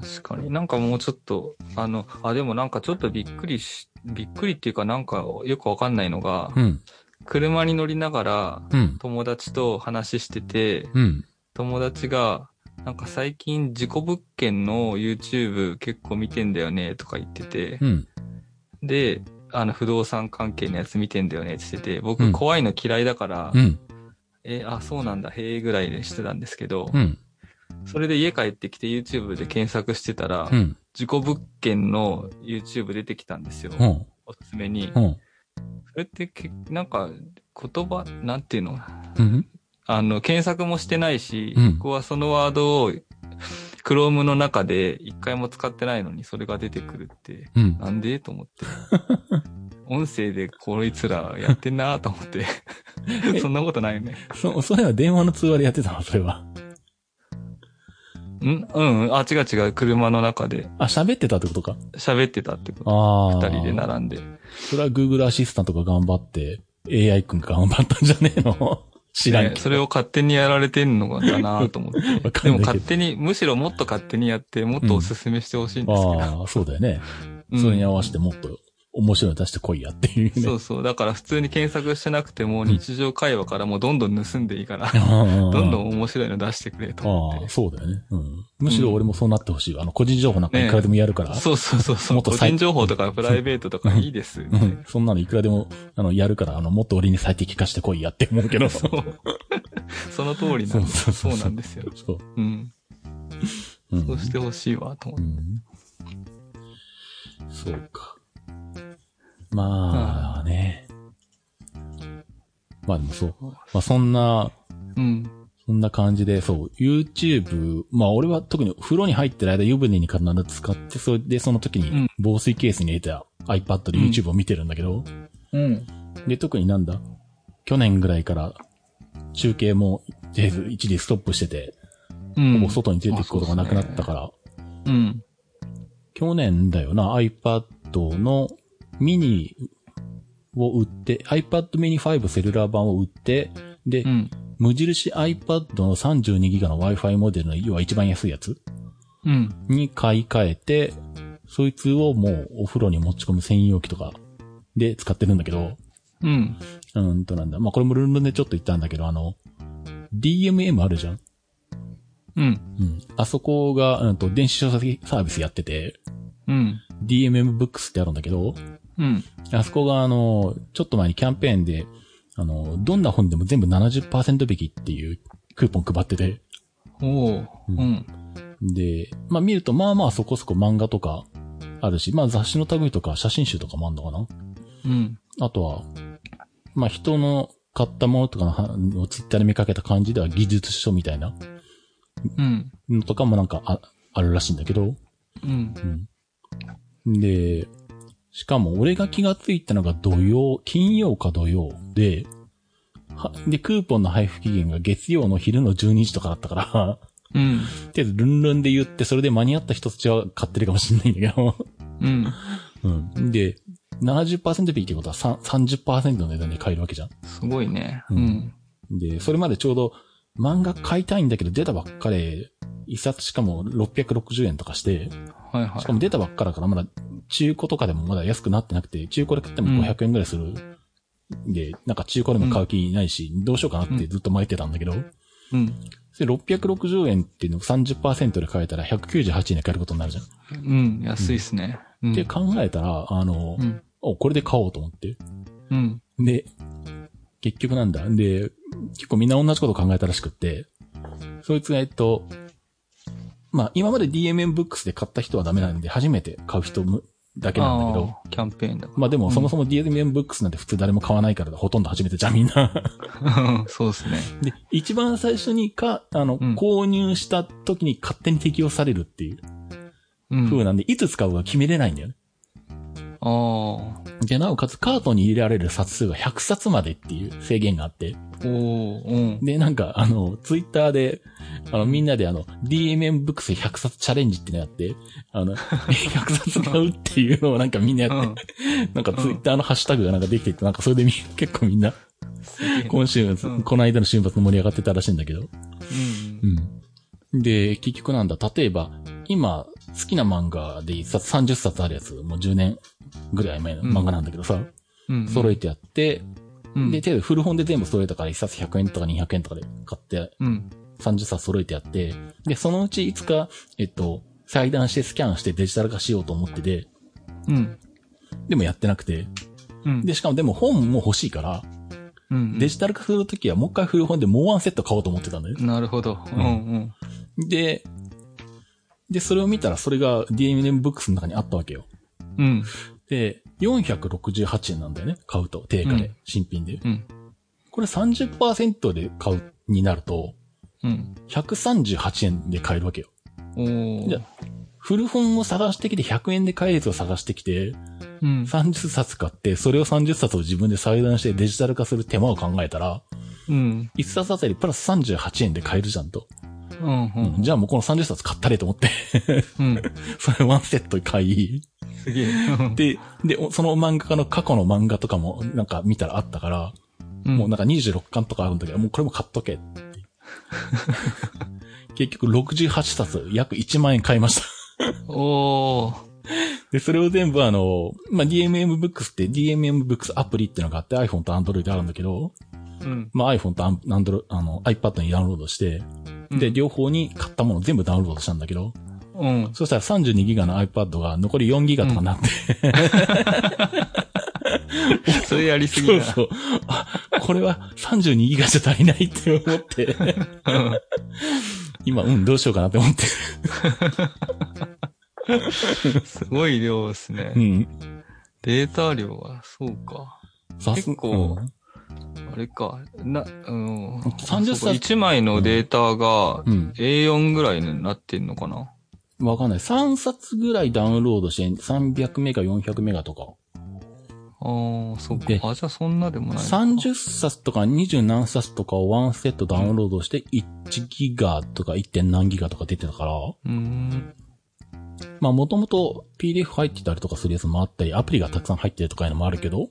確かに。なんかもうちょっと、あの、あ、でもなんかちょっとびっくりし、びっくりっていうかなんかよくわかんないのが、
うん。
車に乗りながら
うん。
友達と話してて、
うん。
友達が、なんか最近事故物件の YouTube 結構見てんだよねとか言ってて
う、ん。
で、あの不動産関係のやつ見てんだよねって言ってて、
うん
僕怖いの嫌いだから、
うん。
え、あ、そうなんだ、へえぐらいでしてたんですけど、
うん。
それで家帰ってきて YouTube で検索してたら、
うん。
事故物件の YouTube 出てきたんですよ。
うん。
おすすめに。
うん。
それってけ、なんか、言葉、なんていうの？
うん。
あの、検索もしてないし、
うん
僕はそのワードを、Chrome の中で一回も使ってないのにそれが出てくるって、
うん。
なんで？と思って。音声でこいつらやってんなと思って。そんなことないよね。
そ、それは電話の通話でやってたの？それは。
ん？うん。あ、違う違う。車の中で
あ、喋ってたってことか？
喋ってたってこと。
ああ。
二人で並んで。
それは Google アシスタントが頑張って、AI 君が頑張ったんじゃねえの？知らんけど。
ねそれを勝手にやられてんのかなと思って。でも勝手に、むしろもっと勝手にやって、もっとおすすめしてほしいんですけど。
ああ、そうだよね。
うん
それに合わせてもっと面白いの出してこいやっていうね。
そうそう。だから普通に検索してなくても日常会話からもうどんどん盗んでいいから、
ど
どんどん面白いの出してくれと思。
ああ、そうだよね。うん。むしろ俺もそうなってほしいわ。あの、個人情報なんかいくらでもやるから。
そうそうそうそう。
もっと最
個人情報とかプライベートとかいいです。みたいな
うん。そんなのいくらでも、あの、やるから、あの、もっと俺に最適化してこいやって思うけど。
そう。その通りなん
そう
です。
そうそう
そうなんですよ。
そう。
うん。
うん。
そうしてほしいわ、と思って。
うん。そうか。まあね。まあでもそう。まあそんな、
うん。
そんな感じで、そう、YouTube、まあ俺は特に風呂に入ってる間湯船に必ず使って、それでその時に
うん
防水ケースに入れた iPad で YouTube を見てるんだけど、
うん。
で、特になんだ？去年ぐらいから中継もとりあえず一時ストップしてて、
うん。
ほぼ外に出ていくことがなくなったから、
うん。
去年だよな、iPad のミニを売って、iPad mini 5セルラー版を売って、で、
うん。
無印 iPad の 32GB の Wi-Fi モデルの、要は一番安いやつ
うん。
に買い替えて、そいつをもうお風呂に持ち込む専用機とかで使ってるんだけど、
うん。
うーんとなんだ。まあ、これもルンルンでちょっと言ったんだけど、あの、DMM あるじゃん
うん。
うん。あそこが、うんと、電子書籍サービスやってて、
うん。
DMM ブックスってあるんだけど、
うん。
あそこがあの、ちょっと前にキャンペーンで、あの、どんな本でも全部70%引きっていうクーポン配ってて、
おー。うん。
で、まあ見るとまあまあそこそこ漫画とかあるし、まあ雑誌の類とか写真集とかもあるのかな
うん。
あとは、まあ人の買ったものとかのツイッターで見かけた感じでは技術書みたいな
うん。
のとかもなんかああるらしいんだけど、
うん。
うん。で、しかも俺が気がついたのが土曜、金曜か土曜で、は、で、クーポンの配布期限が月曜の昼の12時とかだったから、
うん。
とりあえずルンルンで言って、それで間に合った人たちは買ってるかもしれないんだけど、
うん。
うん。で、70%引きってことは3 30%の値段で買えるわけじゃん。
すごいね。
う
うんん。
で、それまでちょうど漫画買いたいんだけど出たばっかで、一冊しかも660円とかして、
はいはい。
しかも出たばっかだからまだ中古とかでもまだ安くなってなくて、中古で買っても500円ぐらいするで、なんか中古でも買う気ないし、どうしようかなってずっと迷ってたんだけど、
うん。
で、660円っていうのを30%で買えたら198円で買えることになるじゃん。
うん。安いっすね。うん。
って考えたら、あの、
うん。
お、これで買おうと思って。
うん。
で、結局なんだ。で、結構みんな同じこと考えたらしくって、そいつがえっと、まあ今まで DMM ブックスで買った人はダメなんで、初めて買う人むだけなんだけど、
キャンペーンだ。
まあでもそもそも DMM ブックスなんて普通誰も買わないからほとんど初めてじゃんみんな。
そうですね。
で、一番最初にか、あの、
うん
購入した時に勝手に適用されるっていう
うん。
風なんで、いつ使うか決めれないんだよね。
ああ。
で、なおかつカートに入れられる冊数が100冊までっていう制限があって、
おおうん。
で、なんか、あの、ツイッターで、あの、みんなであの、DMM ブックス100冊チャレンジってのやって、あの、100冊買うっていうのをなんかみんなやって、なんかツイッターのハッシュタグがなんかできていて、なんかそれでみ、結構みんな、今週末、
うん
この間の週末盛り上がってたらしいんだけど。
うん。
うん。で、結局なんだ、例えば、今、好きな漫画で1冊30冊あるやつ、もう10年ぐらい前の漫画なんだけどさ、
うん。
揃えてやって、
うん。
で、例えば古本で全部揃えたから1冊100円とか200円とかで買って、
うん。
30冊揃えてやって、で、そのうちいつか、えっと、裁断してスキャンしてデジタル化しようと思ってて、
うん。
でもやってなくて、
うん。
で、しかもでも本も欲しいから、
うん。
デジタル化するときはもう一回古本でもうワンセット買おうと思ってたんだよ。
なるほど。うんうん。
で、で、それを見たらそれが DMM ブックスの中にあったわけよ。
うん。
で、468円なんだよね。買うと。定価で、
うん
新品で。
うん。
これ30%で買う、になると、
うん。
138円で買えるわけよ。
おお。
じゃ古本を探してきて100円で買えるやつを探してきて、
うん。
30冊買って、それを30冊を自分で裁断してデジタル化する手間を考えたら、
うん。
1冊あたりプラス38円で買えるじゃんと。
うん。うん。
じゃあもうこの30冊買ったれと思って、
うん。
それワンセット買い、
すげえ。
で、で、おその漫画家の過去の漫画とかもなんか見たらあったから、
うん
もうなんか26巻とかあるんだけど、もうこれも買っとけって。結局68冊、約1万円買いました。
おー。
で、それを全部あの、まあ、DMM ブックスって DMM ブックスアプリっていうのがあって iPhone と Android であるんだけど、
うん。
まあ、iPhone と Android、あの iPad にダウンロードして、で、両方に買ったもの全部ダウンロードしたんだけど、
うん。
そしたら32ギガの iPad が残り4ギガとかになって、
それやりすぎだ。
そうそう。あ、これは32ギガじゃ足りないって思って、今、うん、どうしようかなって思って。
すごい量ですね
う。ん。
データ量は、そうか。結構あれか。な、うん。
30冊
1枚のデータが
うん。うん。
A4 ぐらいになってんのかな
わかんない。3冊ぐらいダウンロードして、300メガ、400メガとか。
ああ、そう
で
か。あ、じゃあそんなでもないのか。
30冊とか20何冊とかをワンセットダウンロードして1ギガとか 1. 何ギガとか出てたから、
うーん。
まあもともと PDF 入ってたりとかするやつもあったり、アプリがたくさん入ってるとかいうのもあるけど、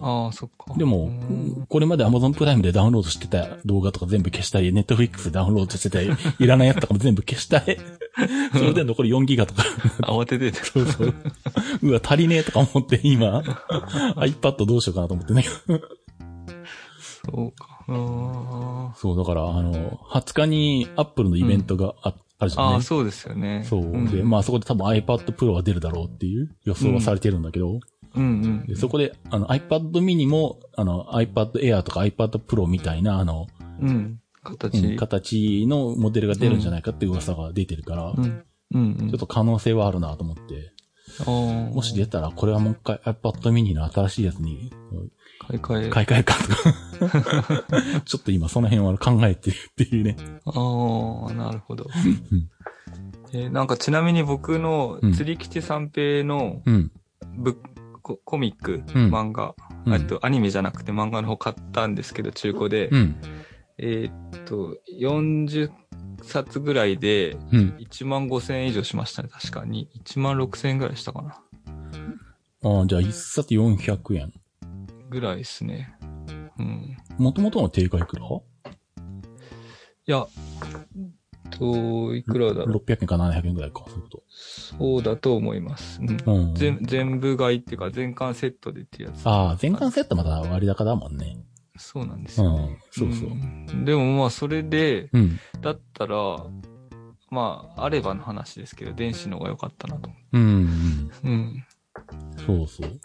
ああ、そっか。
でもこれまで Amazon プライムでダウンロードしてた動画とか全部消したり、Netflix でダウンロードしてたり、いらないやつとかも全部消したり、それで残り4ギガとか、
慌ててて。
そうそう。うわ、足りねえとか思って今、iPad どうしようかなと思ってね。
そうか。あ
そう、だから、あの、20日に Apple のイベントがあ,、あるじ
あ。ああ、
ゃんね。
そうですよね。
そう。
ん
で、まあそこで多分 iPad Pro が出るだろうっていう予想はされてるんだけど、
うんうん。
でそこで、あの iPad mini も、あの iPad Air とか iPad Pro みたいな、あの、
うん。
う
形。
ん形のモデルが出るんじゃないかっていう噂が出てるから、
うん。うんうん。
ちょっと可能性はあるなと思って、
ああ。
もし出たらこれはもう一回 iPad mini の新しいやつに
買い替え。
買い替えるかとか、ちょっと今その辺は考えてるっていうね。
ああ、なるほど。えーなんかちなみに僕の
うん
釣り吉三平の
うん。
ブココミック、
うん
漫画、
うん
と、アニメじゃなくて漫画の方買ったんですけど、中古で。
うん。
えーっと、40冊ぐらいで
うん。
1万5千円以上しましたね、確かに。1万6千円ぐらいしたかな。
ああ、じゃあ一冊400円。
ぐらいですね。うん。
もともとの定価いくら？
いや、と、いくらだろう
？600円か700円ぐらいか、そういうこ
そうだと思います。うん。全全部買いっていうか、全巻セットでっていうやつ。
ああ、全巻セットまた割高だもんね。
そうなんですよ、ね。
うんそうそう
うんでもまあ、それで、
うん。
だったら、まあ、あればの話ですけど、電子の方が良かったなと思
うんうん。
う。うん。
そうそう。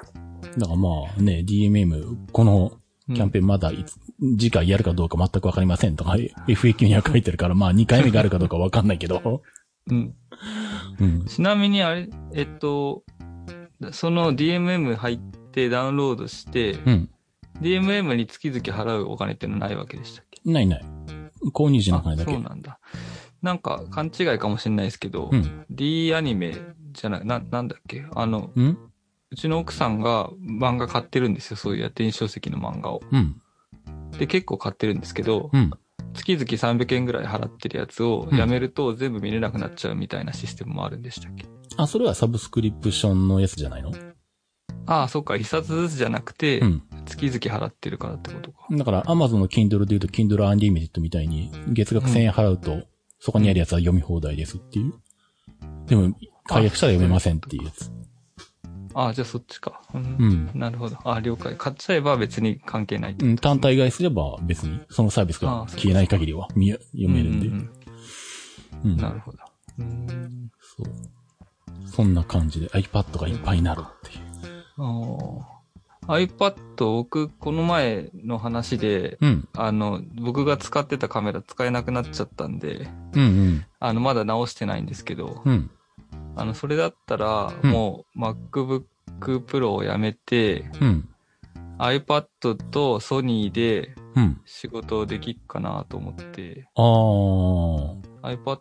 だからまあね、DMM、このキャンペーンまだいつ、次回やるかどうか全くわかりませんとか、FAQ には書いてるから、まあ2回目があるかどうかわかんないけど。
うん。
うん。
ちなみに、あれ、えっと、その DMM 入ってダウンロードして、
うん。
DMM に月々払うお金ってのないわけでしたっけ？
ないない。購入時のお金だけ。
そうなんだ。なんか、勘違いかもしれないですけど、
うん。
D アニメじゃない、な、なんだっけ？あの、
うん？
うちの奥さんが漫画買ってるんですよ。そういう電子書籍の漫画を。
うん。
で、結構買ってるんですけど、
うん。
月々300円ぐらい払ってるやつを
うん
やめると全部見れなくなっちゃうみたいなシステムもあるんでしたっけ、
あ、それはサブスクリプションのやつじゃないの？
ああ、そっか。一冊ずつじゃなくて、
うん。
月々払ってるからってことか。
だから、Amazon の Kindle で言うと Kindle Unlimited みたいに、月額1000円払うと、そこにあるやつは読み放題ですっていう。でも、解約したら読めませんっていうやつ。
ああ、じゃあそっちか。うん
うん。
なるほど。ああ、了解。買っちゃえば別に関係ないって
うん、単体買いすれば別に、そのサービスが消えない限りは見読めるんで。
う
うんん。
なるほど。うん
そう。そんな感じで iPad がいっぱいになるっていう。
ああ iPad、僕、この前の話で、
うん。
あの、僕が使ってたカメラ使えなくなっちゃったんで、
うんうん。
あの、まだ直してないんですけど、
うん。
あの、それだったら、
うん
もう MacBook Pro をやめて、
うん。
iPad とソニーで
うん。
仕事できっかなと思って、
あー。
iPad、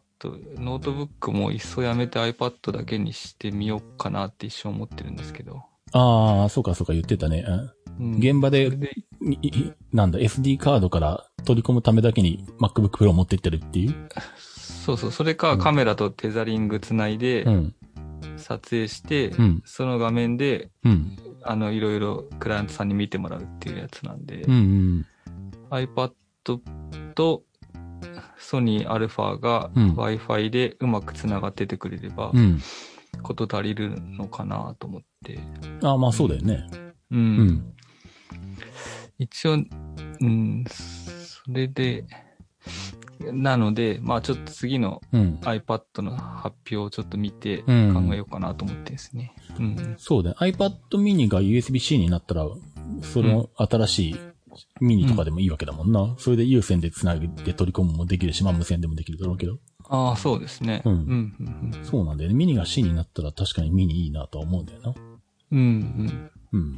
ノートブックもいっそやめて iPad だけにしてみようかなって一瞬思ってるんですけど。
あー、そうかそうか言ってたね。うん
うん
現場で
で
なんだ、SD カードから取り込むためだけに MacBook Pro 持ってってるっていう？
そうそう、それかカメラとテザリングつないで
うん。
撮影して、
うん。
その画面で、
うん。
あの、いろいろクライアントさんに見てもらうっていうやつなんで、
うん。うん。
iPad とソニー α が
うん
Wi-Fi でうまくつながっててくれれば、
うん。
こと足りるのかなと思って。
あー、まあそうだよね。
うん。
うん。
一応、うん、それで、なので、まあちょっと次の
うん。
iPad の発表をちょっと見て
うん
考えようかなと思ってですね。うん。
そうだよ。iPad mini が USB-C になったら、その新しいミニとかでもいいわけだもんな。それで有線で繋いで取り込むもできるし、まあ無線でもできるだろうけど。
ああ、そうですね。
うん
うん、うん、
そうなんだよね。ミニが C になったら確かにミニいいなとは思うんだよな。
うん。うん、
うん。
うん。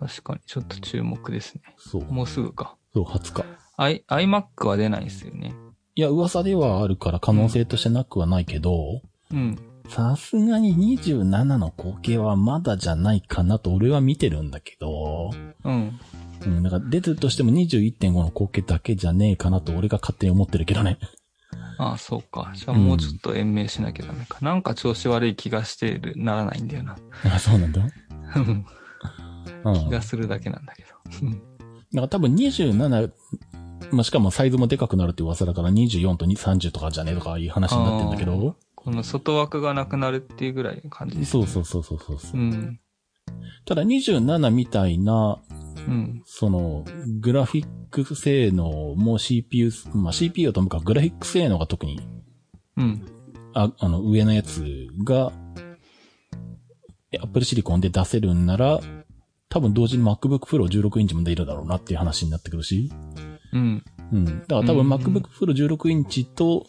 確かに、ちょっと注目ですね。
そう。
もうすぐか。
そう、20日。
i、iMac は出ないですよね。
いや、噂ではあるから可能性としてなくはないけど、
うん。
さすがに27の後継はまだじゃないかなと俺は見てるんだけど、
うん。
うん、だから出るとしても21.5の後継だけじゃねえかなと俺が勝手に思ってるけどね。
ああ、そうか。じゃあもうちょっと延命しなきゃダメか。なんか調子悪い気がしてる、ならないんだよな。
あ、そうなんだ。
うん
うん。
気
だか
がするだけなんだけど。うん
ら多分27、まあ、しかもサイズもでかくなるって噂だから24と30とかじゃねえとかいう話になってるんだけど、
この外枠がなくなるっていうぐらいの感じです。
そうそうそうそうそう。
うん。
ただ27みたいな、
うん。
その、グラフィック性能も CPU、まあ CPU ともかくグラフィック性能が特に、
うん。
あ、あの、上のやつが、Apple Silicon で出せるんなら、多分同時に MacBook Pro 16インチも出るだろうなっていう話になってくるし、
うん。
うん。だから多分
うん
MacBook Pro 16インチと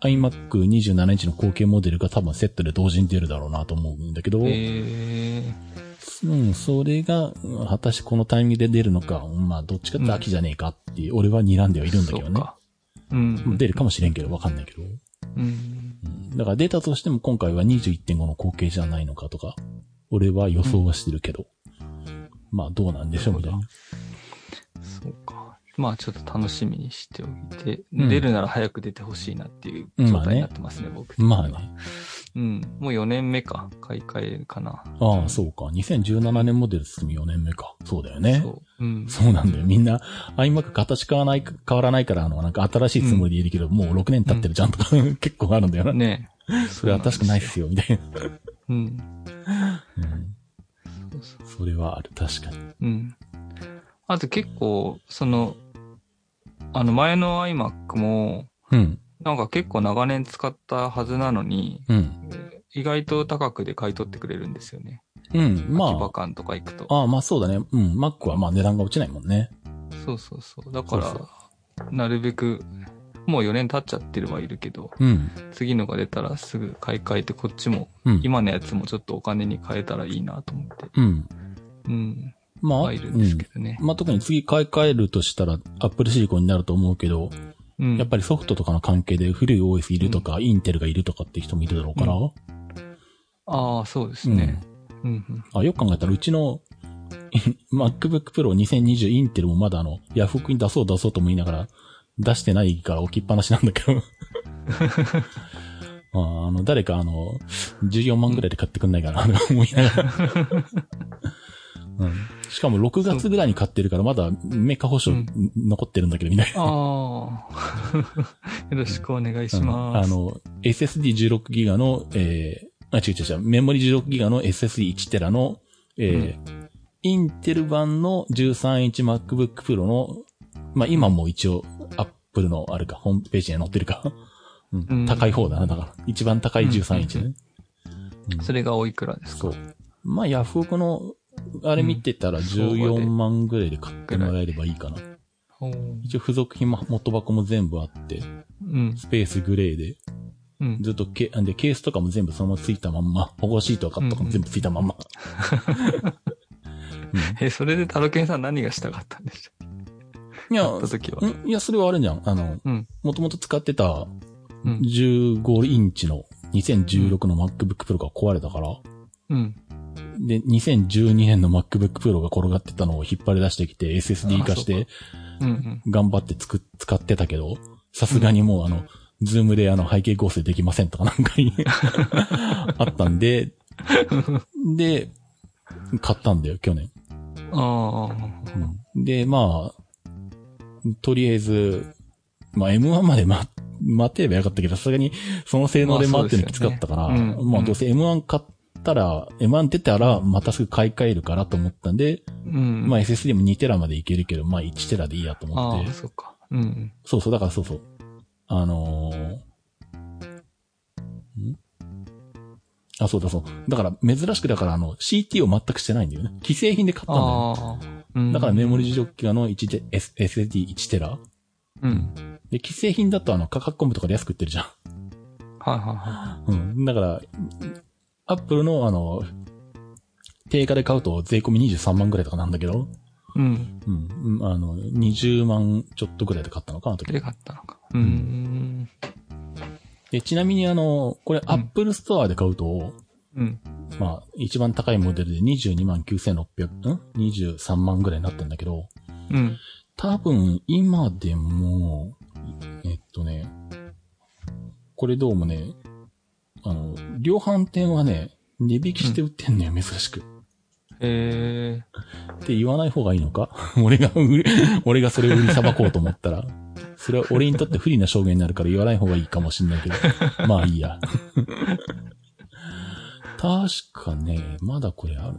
iMac 27インチの後継モデルが多分セットで同時に出るだろうなと思うんだけど、
え
うん、それが、うん果たしてこのタイミングで出るのか、まあどっちかって秋じゃねえかっていう、俺は睨んではい
ー。
るんだけどね。
そうか。うん。
出るかもしれんけど、わかんないけど。
うん。
うんだから出たとしても今回は21.5の後継じゃないのかとか、俺は予想はしてるけど。まあどうなんでしょうみたいな。
そうか。まあちょっと楽しみにしておいて、
うん
出るなら早く出てほしいなっていう状態になってますね、僕。
まあね。
うん。もう4年目か。買い替えかな。
ああ、そうか。2017年モデル進み4年目か。そうだよね。
そう。うん。
そうなんだよ。みんな、iMac 形変わらない、変わらないから、あの、なんか新しいつもりでいるけど、もう6年経ってるじゃんとか、結構あるんだよな。
ね
それは確かないっすよ、みたいな。
うん。
うん
そうそう。
それはある、確かに。
うん。あと結構、その、あの前の iMac も、
うん。
なんか結構長年使ったはずなのに、
うん。
意外と高くで買い取ってくれるんですよね。
うん。ま
秋葉館とか行くと。
あ、ああ、まあそうだね。うん。Mac はまあ値段が落ちないもんね。
そうそうそう。だから、
そう
なるべく、もう4年経っちゃってるはいるけど、
うん。
次のが出たらすぐ買い替えて、こっちも、
うん。
今のやつもちょっとお金に変えたらいいなと思って、
うん。
うん、
まあ、
入るんですけどね。
うん。まあ特に次買い替えるとしたら、Apple シリコンになると思うけど、
うん。
やっぱりソフトとかの関係で古い OS いるとか、インテルがいるとかって人もいるだろうから、
うああ、そうですね。うん、うん。
あ、よく考えたらうちの MacBook Pro 2020インテルもまだあの、ヤフオクに出そう出そうとも言いながら、出してないから置きっぱなしなんだけど。ああの、誰かあの、14万ぐらいで買ってくんないかな、と思いながら。うん、しかも6月ぐらいに買ってるから、まだメーカー保証
うん
残ってるんだけど、みたいな。
ああ。よろしくお願いします。
うんあの、SSD16 ギガの、えー、あ、違う違う違う、メモリ16ギガの SSD1 テラの、えーインテル版の13インチ MacBook Pro の、まあ、今も一応、Apple のあれか、ホームページには載ってるか。うん
うん
高い方だな、だから。一番高い13インチね。うん
それがおいくらですか？
そう。まあ、ヤフオクの、あれ見てたら
相場で
14万ぐらいで買ってもらえればいいかな。一応付属品も元箱も全部あって、
うん。
スペースグレーで、
うん。
ずっとケ、で、ケースとかも全部そのままついたまんま、保護シートはカットとかも全部ついたまんま。
え、それでタロケンさん何がしたかったんでし
いや、
ょ買った時は。
んいや、それはあれじゃん。あの、
うん。
もともと使ってた
うん。
15インチの2016の MacBook Pro が壊れたから、
うん。
で、2012年の MacBook Pro が転がってたのを引っ張り出してきて SSD 化して。頑張ってつく、使ってたけど、さすがにもうあの、ズームであの背景合成できませんとかなんか あったんで、で、買ったんだよ、去年。
ああ。
うんで、まあ、とりあえず、まあ M1 まで待、待ってればよかったけど、さすがにその性能で待ってるのきつかったから、
まあうん
まあどうせ M1 買ったら、M1 出たらまたすぐ買い替えるからと思ったんで、
うん。
まあ SSD も2テラまでいけるけど、まあ1テラでいいやと思
ああ、
って、
そっか。うん。
そうそう、だからそうそう。あのーん？あ、そうだそう。だから珍しくだからあの CT を全くしてないんだよね。既製品で買ったんだよ。
ああ。うん
だからメモリ16ギガの1テ S- SSD1 テラ
うん。
で、既製品だとあの価格コムとかで安く売ってるじゃん。
はいはいは
うん。だから、アップルのあの、定価で買うと税込み23万ぐらいとかなんだけど、
い。うん。
うん。うんあの、20万ちょっとぐらいで買ったのかな、時
で買ったのか。うーん。
で、ちなみにあの、これ、
ん
アップルストアで買うと、
うん。
まあ、一番高いモデルで22万9600、ん ?23 万ぐらいになってんだけど、
うん。
多分、今でも、えっとね、これどうもね、あの、量販店はね、値引きして売ってんのよ、珍しく。
え
って言わない方がいいのか？俺が売り、俺がそれを売りさばこうと思ったら、それは俺にとって不利な証言になるから言わない方がいいかもしんないけど、まあいいや。確かね、まだこれある。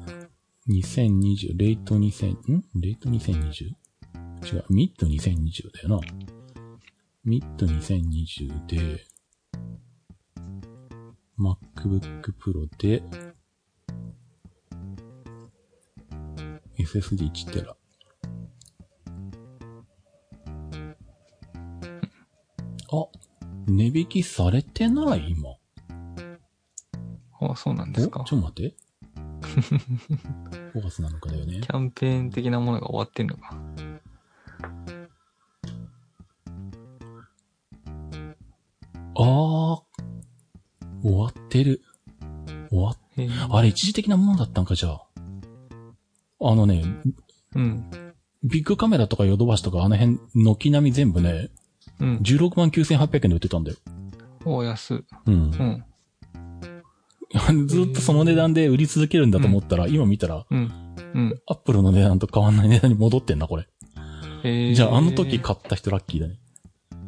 2020、レイト2000、ん？レイト 2020? 違う、ミッド2020だよな。ミッド2020で、MacBook Pro で、SSD1 テラ。あ、値引きされてない今。
ー。あ、そうなん
お
ですか。
ちょっと待って。5月7日だよね
キ。ャンペーン的なものが終わってんのか。
あー、終わってる。終わっ、あれ一時的なものだったんか、じゃあ。あのね、
うん。
ビッグカメラとかヨドバシとかあの辺、軒並み全部ね、
うん。
16万9800円で売ってたんだよ。
お安。
うん
う。ん。
ずっとその値段で売り続けるんだと思ったら、今見たら、
うん。うん。
アップルの値段と変わんない値段に戻ってんな、これ。
えー
じゃあ、あの時買った人ラッキーだね。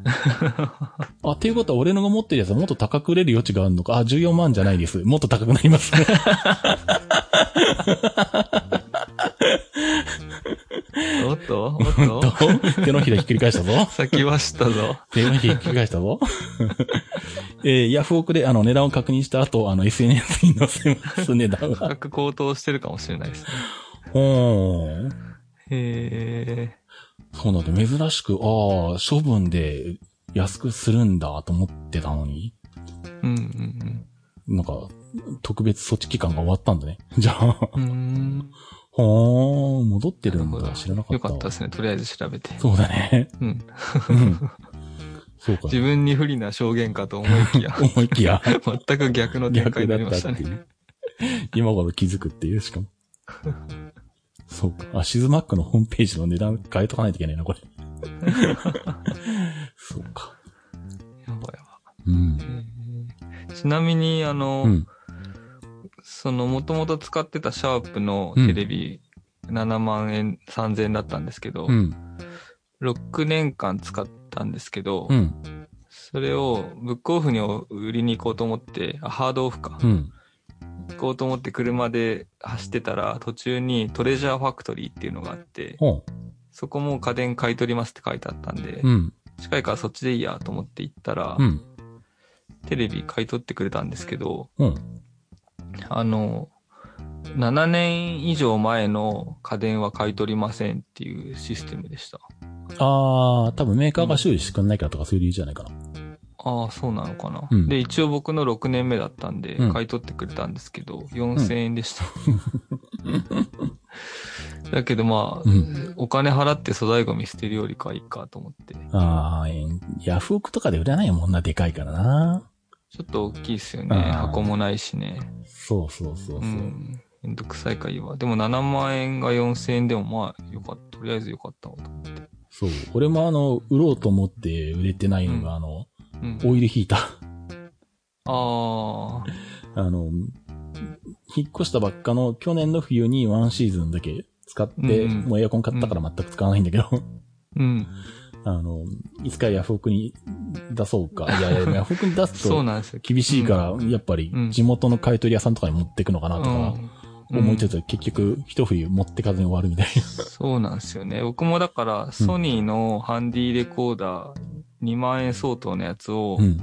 あ、っていうことは俺のが持ってるやつはもっと高く売れる余地があるのか？あ、14万じゃないです。もっと高くなります。
おっとおっ
と
と？
手のひらひっくり返したぞ。
先はしたぞ。
手のひらひっくり返したぞ。えーヤフオクであの値段を確認した後、あの SNS に載せます、値段
価
は。
格高騰してるかもしれないですね。
ほーん。
へ
そうなんだ。珍しく、ああ、処分で安くするんだと思ってたのに、
ー。うんうん
なんか、特別措置期間が終わったんだね。じゃあ、
うん。
ほーん、戻ってるんだ。知らなかった。
よかったですね。とりあえず調べて。
そうだね。
うん。
うん。そうか。
自分に不利な証言かと思いきや、
思いきや、
全く逆の展開
逆
になりましたね。
だったっていう。今頃気づくっていう、しかも。そうか。あ、シズマックのホームページの値段変えとかないといけないな、これ。そうか。
やばいわ
うん。
ちなみに、あの、
うん。
その、もともと使ってたシャープのテレビ、7万円、3000円だったんですけど、
うん。
6年間使ったんですけど、
うん。
それをブックオフに売りに行こうと思って、あハードオフか。
うん。
行こうと思って車で走ってたら、途中にトレジャーファクトリーっていうのがあって、
ほ
そこも家電買い取りますって書いてあったんで、
う。うん。
近いからそっちでいいやと思って行ったら、
うん。
テレビ買い取ってくれたんですけど、
うん。
あの、7年以上前の家電は買い取りませんっていうシステムでした。
あー、多分メーカーが修理してくんないからとかそういう理由じゃないかな。
ああ、そうなのかな、
うん
で、一応僕の6年目だったんで、
うん
買い取ってくれたんですけど、4000円でした。だけどまあ、
うん
お金払って粗大ゴミ捨てるよりかはいいかと思って。
あー、えーヤフオクとかで売らないもんな、でかいからな。
ちょっと大きいですよね。箱もないしね。
そうそうそうそうう。
ん。めんどくさいかいいわ。でも7万円が4000円でもまあ、よかった。とりあえずよかったわと思って。
そう。俺もあの、売ろうと思って売れてないのが、
うん
あの、
うん。
オイルヒーター。
ああ。
あの、引っ越したばっかの去年の冬にワンシーズンだけ使って、
うんうん
もうエアコン買ったから全く使わないんだけど、
うん。
あの、いつかヤフオクに出そうか。いやいや、ヤフオクに出すと。厳しいから、やっぱり
うん
地元の買い取り屋さんとかに持ってくのかなとか
うん
思いつつ、結局一冬持ってかずに終わるみたいな。
そうなんですよね。僕もだから、ソニーのハンディレコーダー2万円相当のやつを
うん。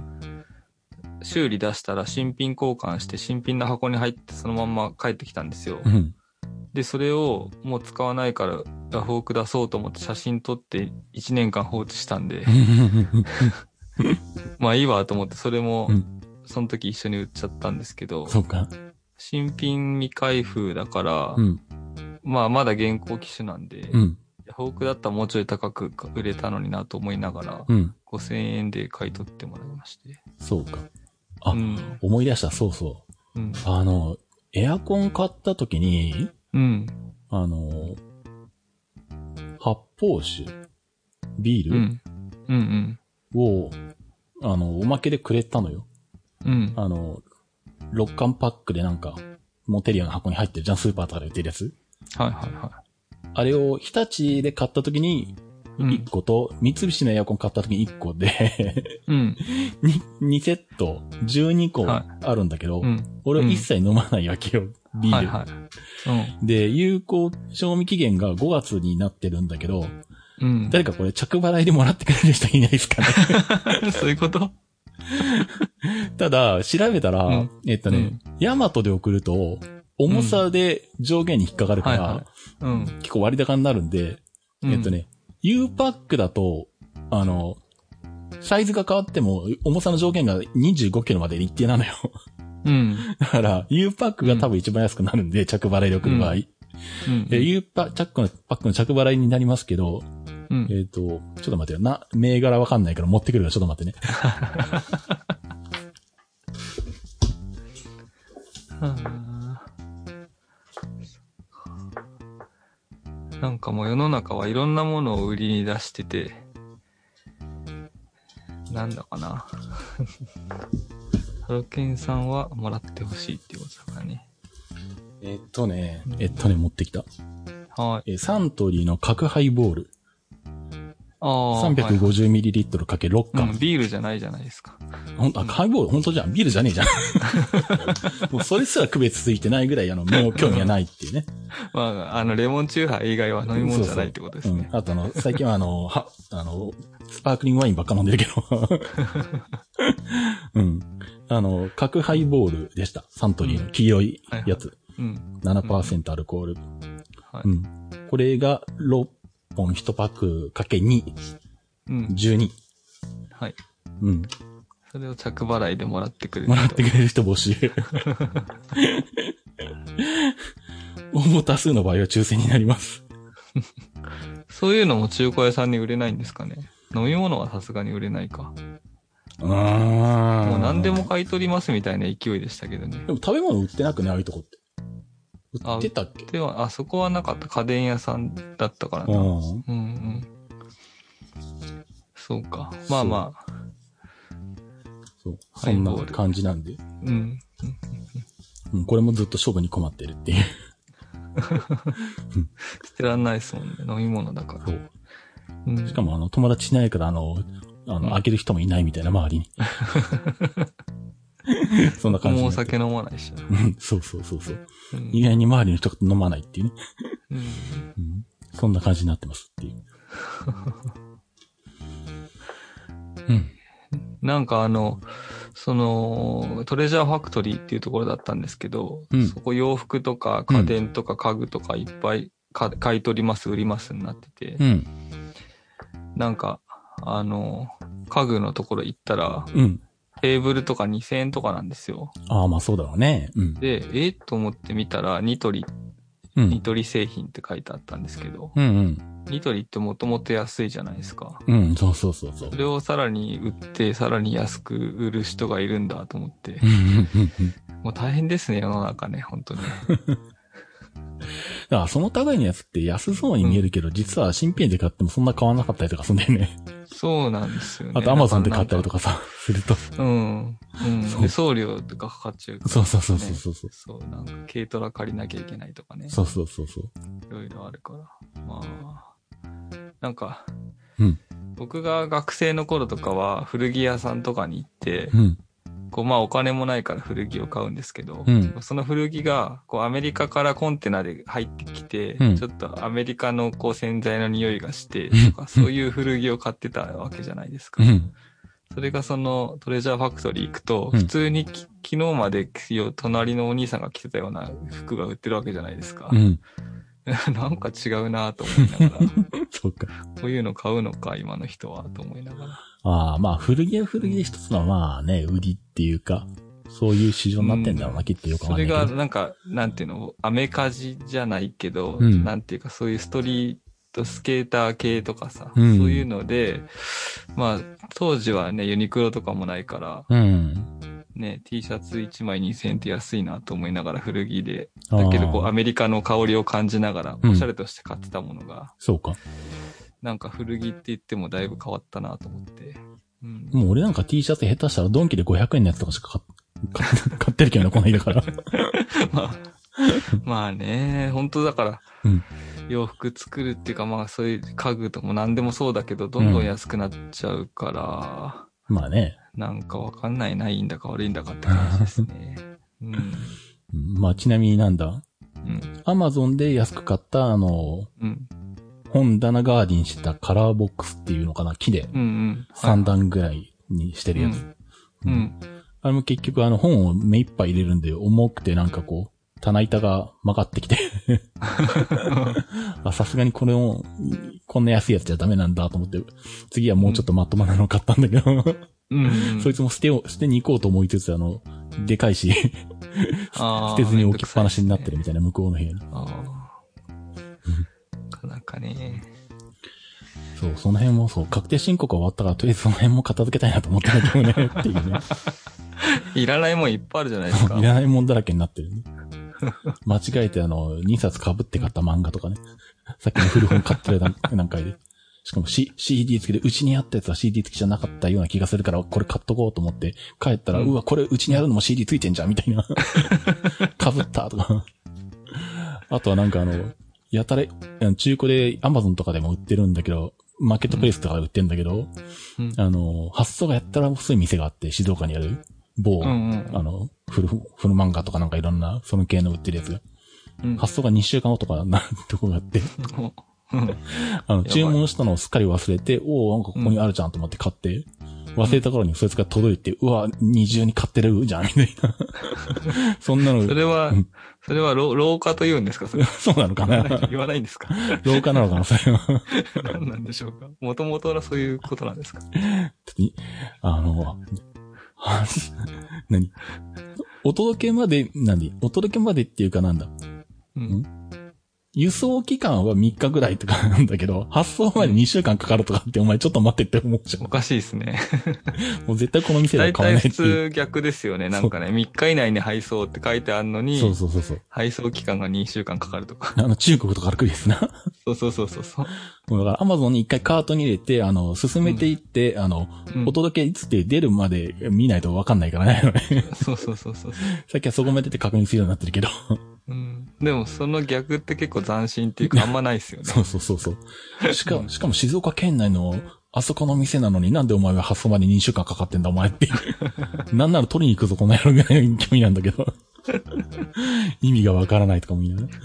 修理出したら新品交換して新品の箱に入ってそのまんま帰ってきたんですよ
う。ん。
で、それをもう使わないからヤフオク出そうと思って写真撮って1年間放置したんで、まあいいわと思ってそれも
うん
その時一緒に売っちゃったんですけど、
そうか。
新品未開封だから
う、ん。
まあまだ現行機種なんで、
うん。
ヤフオクだったらもうちょい高く売れたのになと思いながら、
うん。
5000円で買い取ってもらいまして。
そうか。あ
うん。
思い出した、そうそう。
うん。
あの、エアコン買った時に、
うん。
あの、発泡酒、ビール
うん。うん。
を、あの、おまけでくれたのよ。
うん。
あの、6缶パックでなんか、モテリアの箱に入ってるじゃん、スーパーとかで売ってるやつ。
はいはいは
あれを日立で買った時に
い。うん
1個と、三菱のエアコン買った時に1個で、
うん。
に2セット、12個
は
あるんだけど、
うん。
俺は一切飲まないわけよ、ビール。
はいはい。
で、有効賞味期限が5月になってるんだけど、
うん。うん。
誰かこれ着払いでもらってくれる人いないですかね？
そういうこと？
ただ、調べたら、
うん
えっとね、ヤマトで送ると、重さで上限に引っかかるから、
はいはいうん。
結構割高になるんで、
うん
えっと。ね、U パックだと、あの、サイズが変わっても、重さの上限が25キロまで一定なのよ。
うん。
だから、U パックが多分一番安くなるんで、着払いで送る場合。
うん。
え U パックのパックの着払いになりますけど、
うん
えっ、と、ちょっと待ってよ。な、銘柄わかんないから持ってくるからちょっと待ってね。
は あなんかもう世の中はいろんなものを売りに出してて、なんだかな。ハロケンさんはもらってほしいってことだからね。
えっとね、えっとね、持ってきた。
はい。
えーサントリーの角ハイボール。
ああ。はい
350ml かけ6
う
缶
ん、。ビールじゃないじゃないですか。
ほんあ、ハイボール、本当じゃん。ビールじゃねえじゃん。もうそれすら区別ついてないぐらい、あの、もう興味がないっていうね。
まあ、あの、レモンチューハイ以外は飲み物じゃないってことですね。
うん。あとあの、最近はあの、は、あの、スパークリングワインばっか飲んでるけど。うん。あの、角ハイボールでした。サントリーの黄色いやつ。
うん。
7%アルコール。
はい。
うん。これが6本1パックかけ2、
うん。
12。
はい。
うん。
それを着払いでもらってくれる
もらってくれる人募集。応募多数の場合は抽選になります。
そういうのも中古屋さんに売れないんですかね。飲み物はさすがに売れないか。
うーん。
もう何でも買い取りますみたいな勢いでしたけどね。
でも食べ物売ってなくね、ああいうとこって。
あ
売ってたっけ？
では、あそこはなかった。家電屋さんだったからな。
うん。
うんうん。そうか。まあまあ。
そう。
ハ
そんな感じなんで。
うん。
うん、これもずっと処分に困ってるっていう。
捨てらんないですもんね。飲み物だから。
そう。
うん、
しかもあの、友達いないからあの、あの、
うん
開ける人もいないみたいな、周りに。そんな感じ
もうお酒飲まないしな。
うんそうそうそうそう。
うん
意外に周りの人が飲まないっていうね。
うん
うん。そんな感じになってますっていう。うん。
なんかあの、その、トレジャーファクトリーっていうところだったんですけど、
うん
そこ洋服とか家電とか家具とかいっぱいか買い取ります、売りますになってて、
うん。
なんか、あの、家具のところ行ったら、
うん。
テーブルとか2000円とかなんですよ。
ああ、まあそうだろうね。うん。
で、えーと思って見たら、ニトリ、
うん。
ニトリ製品って書いてあったんですけど、
うんうん。
ニトリってもともと安いじゃないですか。
うん、そうそうそうそう
そ。れをさらに売って、さらに安く売る人がいるんだと思って。もう大変ですね、世の中ね、本当に。
だからその類のやつって安そうに見えるけど、実は新品で買ってもそんな買わなかったりとかするんだよね。
そうなんですよね。
あとアマゾンで買ったりと
か。
かさ、すると。
うん。うん。
そ
送料とかかかっちゃうから、
そうそうそうそうそうそう。
そう、なんか軽トラ借りなきゃいけないとかね。
そうそうそうそう。
いろいろあるから。まあ、なんか、
うん
僕が学生の頃とかは古着屋さんとかに行って、
うん。
こうまあお金もないから古着を買うんですけど、
うん。
その古着がこうアメリカからコンテナで入ってきて、
うん
ちょっとアメリカのこう洗剤の匂いがして
うん
とか、そういう古着を買ってたわけじゃないですか。
うん。
それがそのトレジャーファクトリー行くと、
うん
普通にき昨日まで隣のお兄さんが着てたような服が売ってるわけじゃないですか。
うん。
なんか違うなと思いながら、
そうか。
こういうの買うのか、今の人は、と思いながら。
ああ、まあ古着は古着で一つのまあね、売りっていうか、そういう市場になってんだろうな、きっとよくわ
それ。がなんか、なんていうの、アメカジじゃないけど、
うん
なんていうかそういうストリートスケーター系とかさ、
うん
そういうので、まあ、当時はね、ユニクロとかもないから、
うん。
ね、T シャツ1枚2000円って安いなと思いながら古着で、だけどこうアメリカの香りを感じながら、
うん
おしゃれとして買ってたものが、
そうか。
なんか古着って言ってもだいぶ変わったなと思って。うん。
もう俺なんか T シャツ下手したらドンキで500円のやつとかしか買っ てるけどね、この間から。
まあ、まあね、本当だから、
うん
洋服作るっていうかまあそういう家具とも何でもそうだけど、どんどん安くなっちゃうから、
まあね。
なんかわかんないな、いいんだか悪いんだかって感じですね。うん。
うんまあちなみになんだ？
うん。
アマゾンで安く買った、あの、
うん。
本棚代わりにしたカラーボックスっていうのかな？木で
うん。うん。
3段ぐらいにしてるやつ。
うん。うん。
あれも結局あの本を目いっぱい入れるんで重くてなんかこう、棚板が曲がってきて あさすがにこれを、こんな安いやつじゃダメなんだと思って、次はもうちょっとまともなの買ったんだけど、
うん。うん。
そいつも捨てを、捨てに行こうと思いつつ、あの、でかいし、捨てずに置きっぱなしになってるみたいな向こうの部屋に。
なかなかね。
そう、その辺もそう、確定申告が終わったから、とりあえずその辺も片付けたいなと思ってるけどね、っていうね。
いらないもんいっぱいあるじゃないですか
い。らないもんだらけになってるね。間違えてあの、2冊被って買った漫画とかね。さっきの古本買ってる段段階で。しかも、C、CD 付きで、うちにあったやつは CD 付きじゃなかったような気がするから、これ買っとこうと思って、帰ったら、
う
うんわ、これうちにあるのも CD 付いてんじゃん、みたいな。被ったとか。あとはなんかあの、やたら、中古で Amazon とかでも売ってるんだけど、マーケットプレイスとかで売ってるんだけど、
うん
あの、発送がやったら遅い店があって、静岡にある某、
うんうん。
あの、古、古漫画とかなんかいろんな、その系の売ってるやつが。
うん
発送が2週間後とかなるとこがあって、
うん。
あの、注文したのをすっかり忘れて、おおなんかここにあるじゃんと思って買って、忘れた頃にそいつが届いて、うわ、二重に買ってるじゃん、みたいな。そんなの。
そ、れは
うん、
それは老老化と言うんですかそれ。
そうなのかな？
言わないんですか？
廊下なのかなそれは。
何なんでしょうか？もともとはそういうことなんですか？
あの、は 何？お届けまで、何？お届けまでっていうかなんだ？
うん。
輸送期間は3日ぐらいとかなんだけど、発送まで2週間かかるとかってお前ちょっと待ってって思うじゃん
お。かしいですね。
もう絶対この店では買わないっていう。
通逆ですよね。なんかね、3日以内に配送って書いてあるのに、
そうそうそうそう。
配送期間が2週間かかるとか。
あの、中国とか楽ですな。
そうそうそうそうそう。
もうだから、アマゾンに一回カートに入れて、あの、進めていって、あの、
うん
お届けいつって出るまで見ないとわかんないからね。
そうそうそうそう。
さっきはそこまでで確認するようになってるけど。
うん。でもその逆って結構斬新っていうか あんまないですよね。
そうそうそうそう。しか、しかも静岡県内の、あそこの店なのになんでお前は発送まで2週間かかってんだお前って。なんなら取りに行くぞこの野郎ぐらいの勢いなんだけど。意味がわからないとかも言いながら。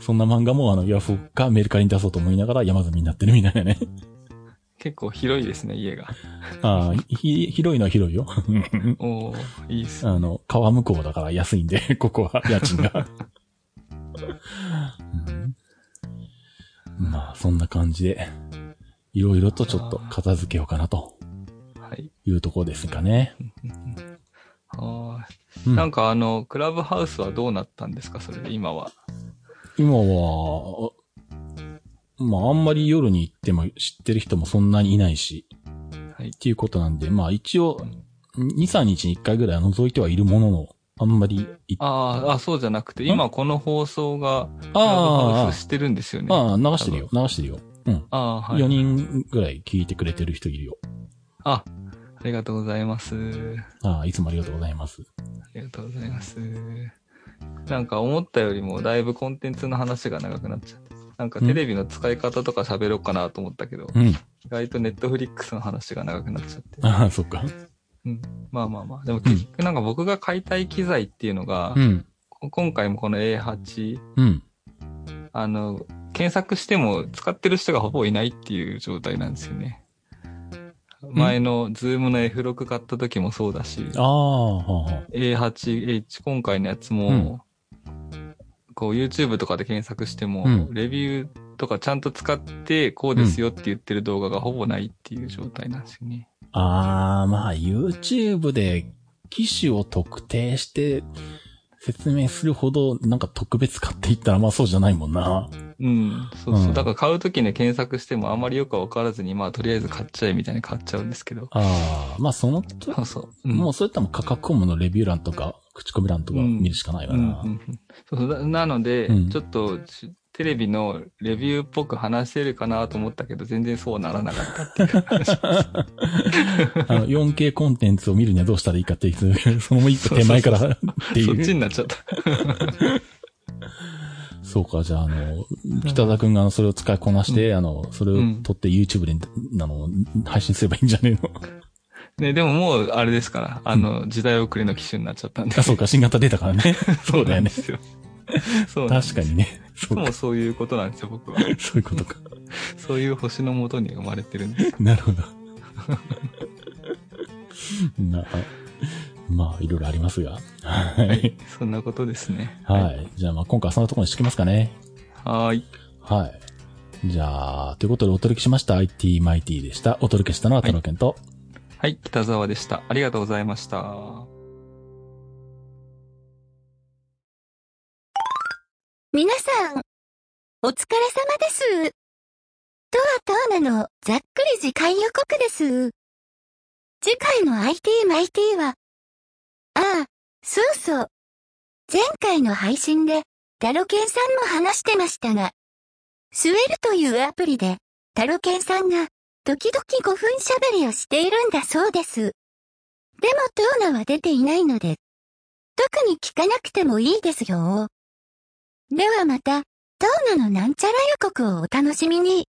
そんな漫画もあの、ヤフオクかメルカリに出そうと思いながら山積みになってるみたいなね。
結構広いですね、家が。
ああ、ひ、広いのは広いよ。
おー、いいっすね。
あの、川向こうだから安いんで、ここは家賃が。うんまあ、そんな感じで、いろいろとちょっと片付けようかなと
はい。
いうところですかね。
あー
うん
なんかあの、クラブハウスはどうなったんですかそれで今は。
今は、まあ、あんまり夜に行っても知ってる人もそんなにいないし、
はい
っていうことなんで、まあ一応、2、3日に1回ぐらいは覗いてはいるものの、あんまりい、
あーあ、そうじゃなくて、今この放送が、
あ
ハ
あ
してるんですよね。
ああ、流してるよ、流してるよ。うん。
ああ、はい。
4人ぐらい聞いてくれてる人いるよ。
あ、ありがとうございます。
ああ、いつもありがとうございます。
ありがとうございます。なんか思ったよりもだいぶコンテンツの話が長くなっちゃって。なんかテレビの使い方とか喋ろうかなと思ったけど、
うん。
意外とネットフリックスの話が長くなっちゃって。
ああ、そっか。
うん。まあまあまあ。でも結局なんか僕が買いたい機材っていうのが、
うん。
こ今回もこの A8、
うん。
あの、検索しても使ってる人がほぼいないっていう状態なんですよね。前のズームの F6 買った時もそうだし、
ああ、はあ、はあ。
A8H 今回のやつも、こう YouTube とかで検索しても、
うん
レビューとかちゃんと使ってこうですよって言ってる動画がほぼないっていう状態なんですよね。
ああ、まあ、YouTube で機種を特定して説明するほどなんか特別かって言ったらまあそうじゃないもんな。
うん。そうそう。
うん
だから買うときね検索してもあまりよくわからずに、まあとりあえず買っちゃえみたいに買っちゃうんですけど。
ああ、まあそのと、
そうそう。うん
もうそういったもん価格コムのレビュー欄とか口コミ欄とか見るしかないわな。
うんうんうんそうななので、
うん
ちょっとしテレビのレビューっぽく話せるかなと思ったけど、全然そうならなかったっていう話。
あの、4K コンテンツを見るにはどうしたらいいかっていう、その一個手前からって
そっち
いう。
になっちゃった。
そうか、じゃあ、あの、北田くんがそれを使いこなして、あの、それを撮って YouTube で、あの、配信すればいいんじゃね？えの
ね、でももう、あれですから、あの、時代遅れの機種になっちゃったんで。
あ、そうか、新型出たからね。そうだよね。
そうなんですよ。そうなんです
確かにね。そうか
もう、そういうことなんですよ、僕は。
そういうことか。
そういう星のもとに生まれてるんです。
なるほど。なまあ、いろいろありますが。はい。
そんなことですね。
はい。じゃあ、まあ、今回はそんなところにしときますかね。
はーい。
はい。じゃあ、ということでお届けしました IT マイティでした。お届けしたのは太郎健と、
はい、北沢でした。ありがとうございました。
皆さん、お疲れ様です。とはとうなのざっくり次回予告です。次回の IT マイティは、ああ、そうそう。前回の配信で、タロケンさんも話してましたが、スウェルというアプリで、タロケンさんが、時々5分喋りをしているんだそうです。でもトーナは出ていないので、特に聞かなくてもいいですよ。ではまた、トーナのなんちゃら予告をお楽しみに。